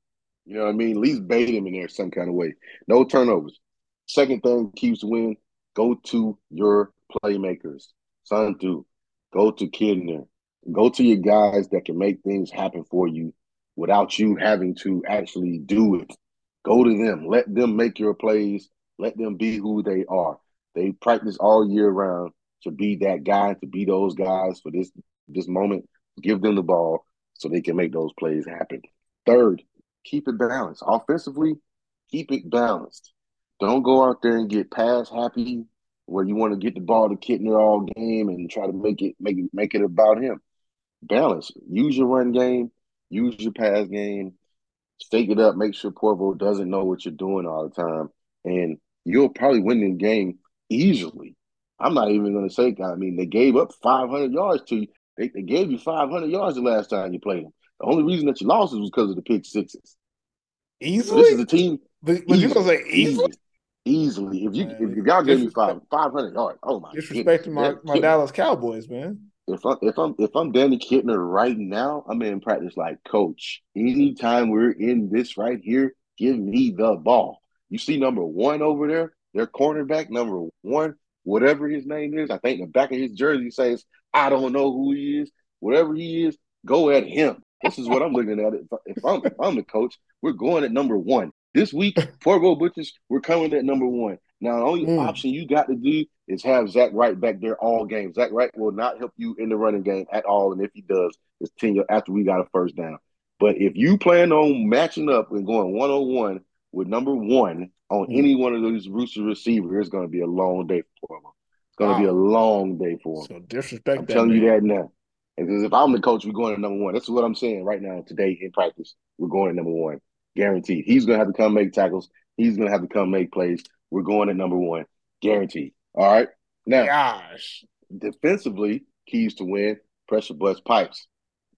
[SPEAKER 3] You know what I mean? At least bait him in there some kind of way. No turnovers. Second thing keeps win. Go to your playmakers. Son Santu. Go to Kidner. Go to your guys that can make things happen for you without you having to actually do it. Go to them. Let them make your plays. Let them be who they are. They practice all year round to be that guy, to be those guys for this this moment. Give them the ball so they can make those plays happen. Third, keep it balanced. Offensively, keep it balanced. Don't go out there and get pass happy where you want to get the ball to Kidner all game and try to make it make it make it about him. Balance. Use your run game, use your pass game, stake it up, make sure Porvoo doesn't know what you're doing all the time. And you'll probably win the game easily. I'm not even going to say, I mean, they gave up 500 yards to you. They, they gave you 500 yards the last time you played them. The only reason that you lost was because of the pick sixes.
[SPEAKER 2] Easily?
[SPEAKER 3] this is a team.
[SPEAKER 2] But, but you to say easily?
[SPEAKER 3] Easily. If you man, if y'all gave me five 500 yards, oh my
[SPEAKER 2] Disrespecting my, my Dallas Cowboys, man.
[SPEAKER 3] if I'm if I'm if I'm Danny Kidner right now, I'm in practice like coach. Anytime we're in this right here, give me the ball. You see number one over there, their cornerback number one, whatever his name is. I think the back of his jersey says, "I don't know who he is." Whatever he is, go at him. This is what I'm looking at. If I'm if I'm the coach, we're going at number one this week. (laughs) Porvoo Butchers, we're coming at number one. Now, the only mm. option you got to do is have Zach Wright back there all game. Zach Wright will not help you in the running game at all, and if he does, it's ten after we got a first down. But if you plan on matching up and going one on one with number one on mm. any one of those Rooster receivers, it's going to be a long day for him. It's going to wow. be a long day for him.
[SPEAKER 2] So disrespect.
[SPEAKER 3] I'm telling man. you that now. Because if I'm the coach, we're going to number one. That's what I'm saying right now today in practice. We're going to number one, guaranteed. He's going to have to come make tackles. He's going to have to come make plays. We're going at number one, guaranteed. All right. Now,
[SPEAKER 2] gosh,
[SPEAKER 3] defensively, keys to win: pressure bust pipes,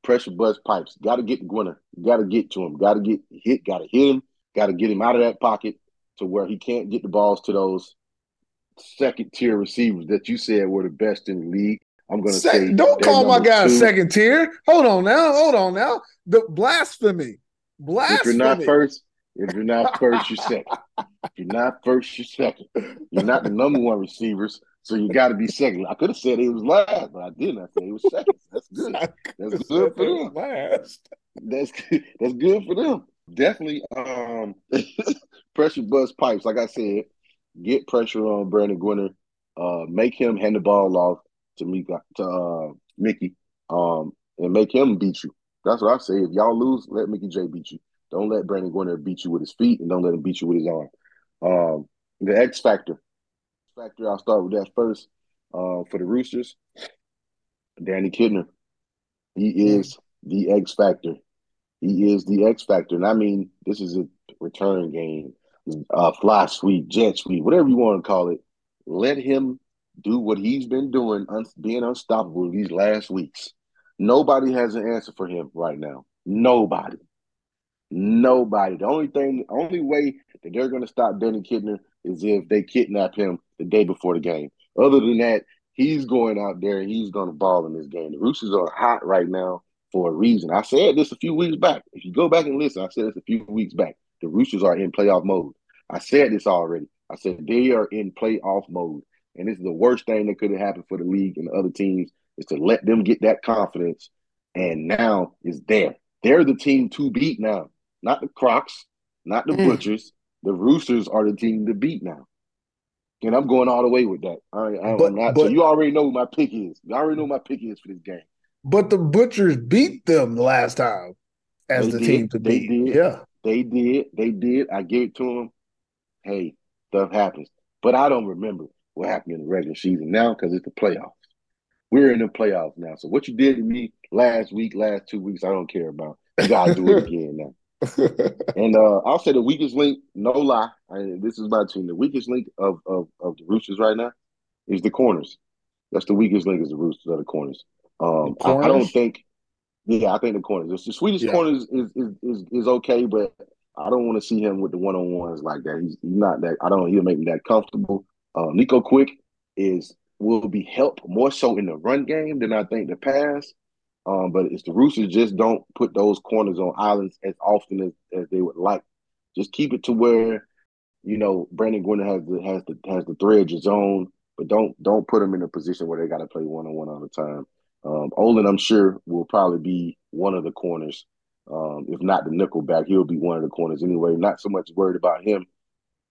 [SPEAKER 3] pressure bust pipes. Got to get the winner. Got to get to him. Got to get hit. Got to hit him. Got to get him out of that pocket to where he can't get the balls to those second tier receivers that you said were the best in the league. I'm going to say,
[SPEAKER 2] don't call my guy two. second tier. Hold on now. Hold on now. The blasphemy. Blasphemy.
[SPEAKER 3] If you're not first, if you're not (laughs) first, you're second. If you're not first, you're second. You're not the number one receivers, so you got to be second. I could have said he was last, but I didn't. I said he was second. That's (laughs) good. That's good for them. Last. That's good. (laughs) That's good for them. Definitely. Um, pressure bust pipes. Like I said, get pressure on Brandon Gwinner. Uh, make him hand the ball off to me to uh, Mickey, um, and make him beat you. That's what I say. If y'all lose, let Mickey J beat you. Don't let Brandon go in Gwinner beat you with his feet, and don't let him beat you with his arm. Um, the X factor, factor. I'll start with that first. Uh, for the Roosters, Danny Kidner. he is the X factor. He is the X factor, and I mean this is a return game, uh, fly sweep, jet sweep, whatever you want to call it. Let him do what he's been doing, un- being unstoppable these last weeks. Nobody has an answer for him right now. Nobody. Nobody. The only thing, the only way that they're going to stop Danny Kidner is if they kidnap him the day before the game. Other than that, he's going out there and he's going to ball in this game. The Roosters are hot right now for a reason. I said this a few weeks back. If you go back and listen, I said this a few weeks back. The Roosters are in playoff mode. I said this already. I said they are in playoff mode. And this is the worst thing that could have happened for the league and the other teams is to let them get that confidence. And now is there. They're the team to beat now, not the Crocs, not the mm. Butchers. The Roosters are the team to beat now. And I'm going all the way with that. I, I, but, not, but, so you already know my pick is. You already know my pick is for this game.
[SPEAKER 2] But the Butchers beat them the last time as they the did, team to beat.
[SPEAKER 3] Did,
[SPEAKER 2] yeah.
[SPEAKER 3] They did. They did. I gave it to them. Hey, stuff happens. But I don't remember what happened in the regular season now because it's the playoffs. We're in the playoffs now. So what you did to me last week, last two weeks, I don't care about. You gotta do it (laughs) again now. and uh, I'll say the weakest link, no lie, I, this is my team. The weakest link of, of of the Roosters right now is the corners. That's the weakest link is the Roosters are the corners. Um, the corners? I, I, don't think. Yeah, I think the corners. The Swedish yeah. corners is, is is is okay, but I don't want to see him with the one on ones like that. He's, he's not that. I don't. He'll make me that comfortable. Uh, Nico Quick is will be help more so in the run game than I think the pass. Um, but it's the Roosters just don't put those corners on islands as often as, as they would like. Just keep it to where, you know, Brandon Gwinner has the has the has the thread your zone, but don't don't put them in a position where they got to play one on one all the time. Um, Olin, I'm sure, will probably be one of the corners. Um, if not the nickel back, he'll be one of the corners anyway. Not so much worried about him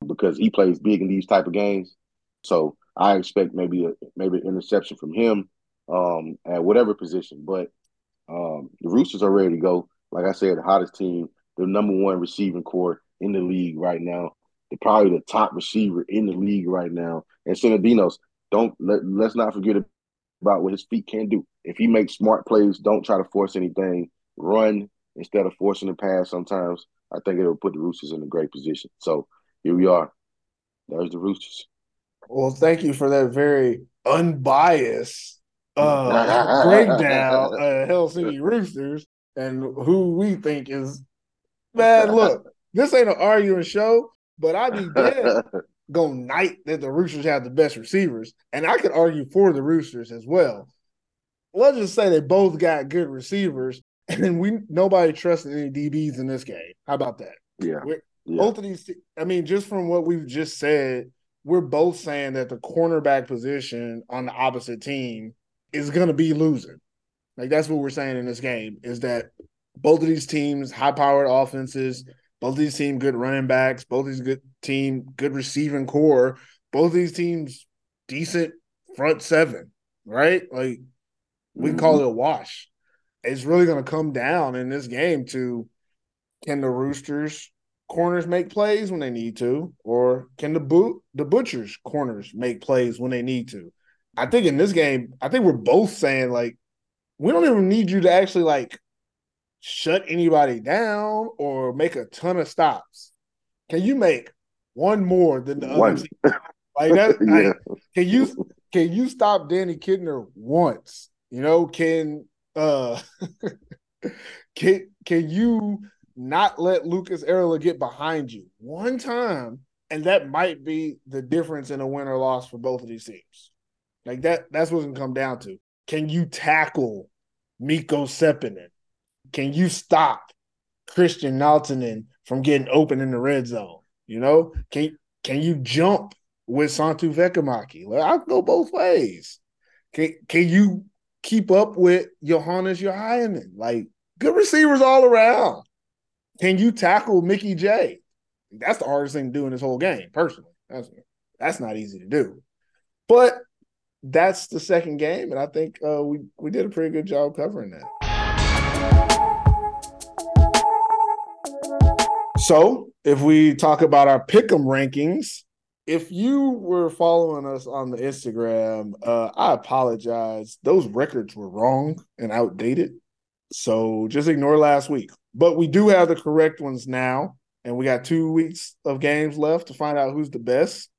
[SPEAKER 3] because he plays big in these type of games. So I expect maybe a maybe an interception from him um, at whatever position. But um, the Roosters are ready to go. Like I said, the hottest team, the number one receiving core in the league right now. They're probably the top receiver in the league right now. And Sinodinos, don't let let's not forget about what his feet can do. If he makes smart plays, don't try to force anything. Run instead of forcing the pass. Sometimes I think it'll put the Roosters in a great position. So here we are. There's the Roosters.
[SPEAKER 2] Well, thank you for that very unbiased uh, (laughs) breakdown of Helsinki Roosters and who we think is man. Look, this ain't an arguing show, but I'd be dead (laughs) go night that the Roosters have the best receivers, and I could argue for the Roosters as well. let's just say they both got good receivers, (laughs) and we nobody trusted any DBs in this game. How about that?
[SPEAKER 3] Yeah. Yeah.
[SPEAKER 2] Both of these, I mean, just from what we've just said, we're both saying that the cornerback position on the opposite team is going to be losing. Like that's what we're saying in this game is that both of these teams, high-powered offenses, both of these team good running backs, both of these good team, good receiving core, both of these teams, decent front seven, right? Like we can call mm-hmm. it a wash. It's really going to come down in this game to can the Roosters corners make plays when they need to, or can the boot the Butchers corners make plays when they need to? I think in this game, I think we're both saying like we don't even need you to actually like shut anybody down or make a ton of stops. Can you make one more than the
[SPEAKER 3] One.
[SPEAKER 2] other? team? Like that, (laughs)
[SPEAKER 3] yeah.
[SPEAKER 2] can you can you stop Danny Kidner once? You know, can uh (laughs) can can you not let Lucas Erla get behind you one time? And that might be the difference in a win or loss for both of these teams. Like that, that's what's gonna come down to. Can you tackle Mikko Seppinen? Can you stop Christian Naltinen from getting open in the red zone? You know, can can you jump with Santu Vähämäki? Like, I'll go both ways. Can can you keep up with Johannes Johainen? Like good receivers all around. Can you tackle Mickey J? That's the hardest thing to do in this whole game, personally. That's that's not easy to do. But that's the second game, and I think uh, we we did a pretty good job covering that. So, if we talk about our pick'em rankings, if you were following us on the Instagram, uh, I apologize. Those records were wrong and outdated. So just ignore last week. But we do have the correct ones now, and we got two weeks of games left to find out who's the best.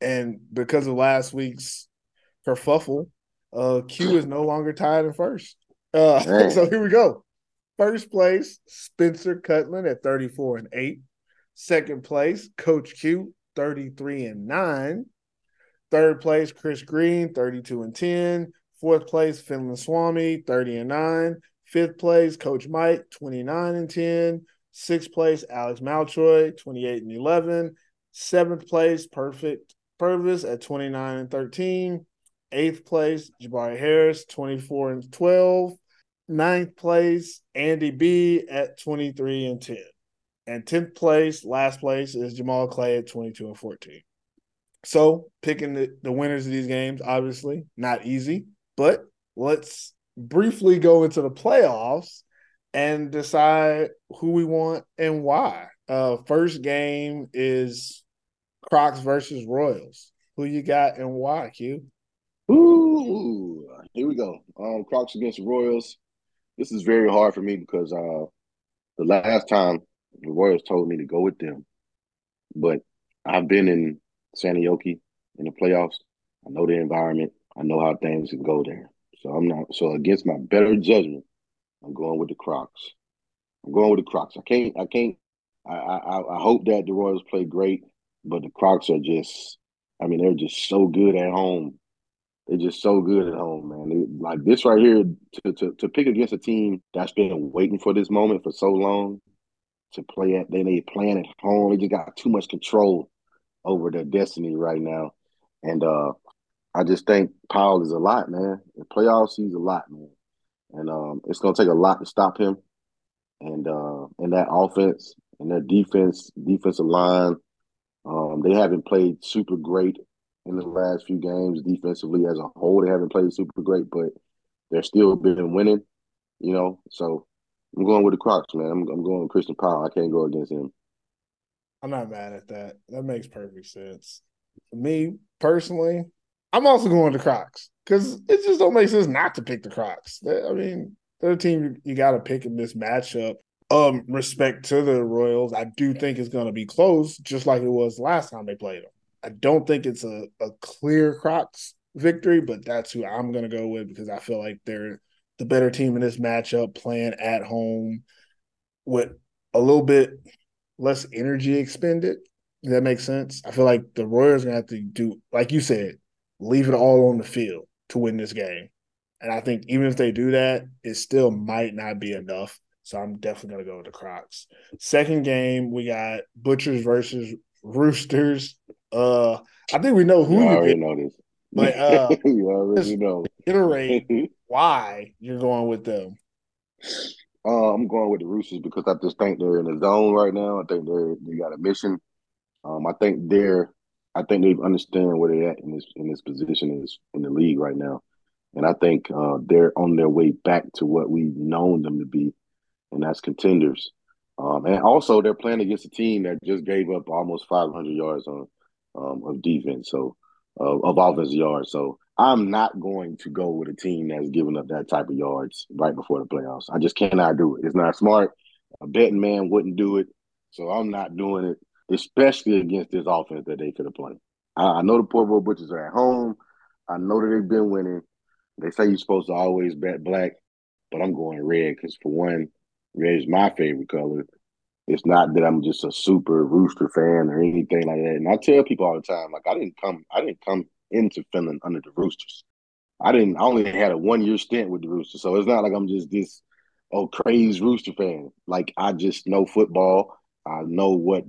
[SPEAKER 2] And because of last week's kerfuffle, uh, Q is no longer tied in first. Uh, (laughs) so here we go. First place, Spencer Cutland at 34 and 8. Second place, Coach Q, 33 and 9. Third place, Chris Green, 32 and 10. Fourth place, Finland Swami, 30 and 9. Fifth place, Coach Mike, 29 and 10. Sixth place, Alex Maltroy, 28 and 11. Seventh place, Perfect Purvis at 29 and 13. Eighth place, Jabari Harris, 24 and 12. Ninth place, Andy B at 23 and 10. And 10th place, last place is Jamal Clay at 22 and 14. So picking the, the winners of these games, obviously not easy, but let's briefly go into the playoffs and decide who we want and why. Uh, first game is Crocs versus Royals. Who you got and why, Q?
[SPEAKER 3] Ooh, here we go. Um, Crocs against Royals. This is very hard for me because uh, the last time the Royals told me to go with them, but I've been in Seinäjoki in the playoffs. I know the environment. I know how things can go there. So I'm not. So against my better judgment, I'm going with the Crocs. I'm going with the Crocs. I can't. I can't. I I, I hope that the Royals play great, but the Crocs are just. I mean, they're just so good at home. They're just so good at home, man. They, like this right here, to, to to pick against a team that's been waiting for this moment for so long to play at. They they playing at home. They just got too much control over their destiny right now, and uh I just think Powell is a lot, man. In playoffs, he's a lot, man, and um it's gonna take a lot to stop him. And uh in that offense and their defense, defensive line, um, they haven't played super great in the last few games defensively as a whole. They haven't played super great, but they're still been winning, you know. So I'm going with the Crocs, man. I'm, I'm going with Christian Powell. I can't go against him.
[SPEAKER 2] I'm not mad at that. That makes perfect sense. For me personally, I'm also going to Crocs because it just don't make sense not to pick the Crocs. I mean, they're a team you got to pick in this matchup. Um, respect to the Royals, I do think it's going to be close, just like it was last time they played them. I don't think it's a, a clear Crocs victory, but that's who I'm going to go with because I feel like they're the better team in this matchup, playing at home with a little bit less energy expended. Does that make sense? I feel like the Royals are gonna have to do, like you said, leave it all on the field to win this game. And I think even if they do that, it still might not be enough. So I'm definitely gonna go with the Crocs. Second game, we got Butchers versus Roosters. Uh I think we know who
[SPEAKER 3] you already know this.
[SPEAKER 2] but (laughs) uh
[SPEAKER 3] you already know.
[SPEAKER 2] iterate (laughs) why you're going with them.
[SPEAKER 3] Uh, I'm going with the Roosters because I just think they're in the zone right now. I think they're they got a mission. Um, I think they're I think they understand where they're at in this in this position is in the league right now, and I think uh, they're on their way back to what we've known them to be, and that's contenders. Um, and also, they're playing against a team that just gave up almost 500 yards on um, of defense, so uh, of offensive yards. So I'm not going to go with a team that's giving up that type of yards right before the playoffs. I just cannot do it. It's not smart. A betting man wouldn't do it, so I'm not doing it, especially against this offense that they could have played. I, I know the Port Royal Butchers are at home. I know that they've been winning. They say you're supposed to always bet black, but I'm going red because for one, red is my favorite color. It's not that I'm just a super rooster fan or anything like that. And I tell people all the time, like I didn't come, I didn't come into Finland under the Roosters. I didn't. I only had a one year stint with the Roosters, so it's not like I'm just this oh crazy Rooster fan. Like I just know football. I know what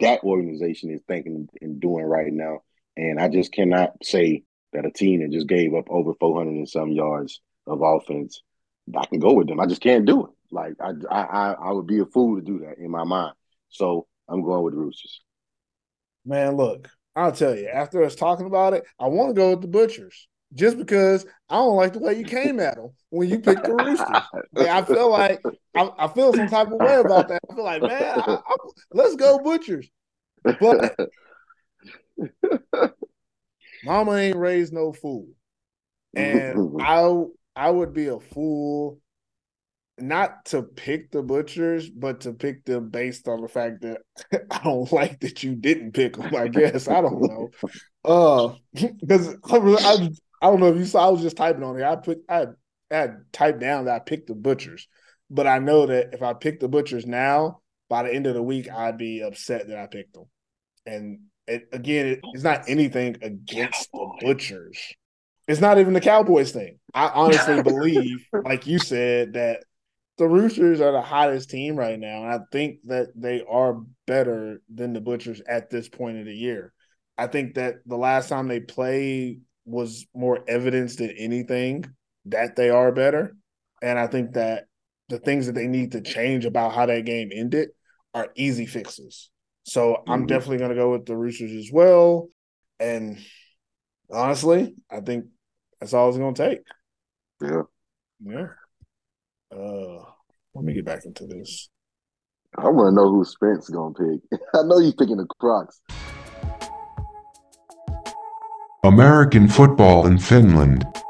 [SPEAKER 3] that organization is thinking and doing right now, and I just cannot say that a team that just gave up over 400 and some yards of offense, I can go with them. I just can't do it. Like I, I, I would be a fool to do that in my mind. So I'm going with the Roosters.
[SPEAKER 2] Man, look, I'll tell you, after us talking about it, I want to go with the Butchers just because I don't like the way you came at them when you picked the Roosters. Like, I feel like I, I, feel some type of way about that. I feel like, man, I, I, let's go Butchers. But Mama ain't raised no fool, and I I would be a fool not to pick the butchers, but to pick them based on the fact that (laughs) I don't like that you didn't pick them. I guess I don't know, uh, (laughs) because I, I, I don't know if you saw. I was just typing on it. I put I had typed down that I picked the butchers, but I know that if I pick the butchers now, by the end of the week, I'd be upset that I picked them. And it, again, it, it's not anything against the butchers. It's not even the Cowboys thing. I honestly (laughs) believe, like you said, that the Roosters are the hottest team right now, and I think that they are better than the Butchers at this point of the year. I think that the last time they played was more evidence than anything that they are better, and I think that the things that they need to change about how that game ended are easy fixes. So I'm mm-hmm. definitely going to go with the Roosters as well, and honestly, I think that's all it's going to take.
[SPEAKER 3] Yeah.
[SPEAKER 2] Yeah. Uh, let me get back into this.
[SPEAKER 3] I want to know who Spence gonna pick. (laughs) I know he's picking the Crocs.
[SPEAKER 1] American football in Finland.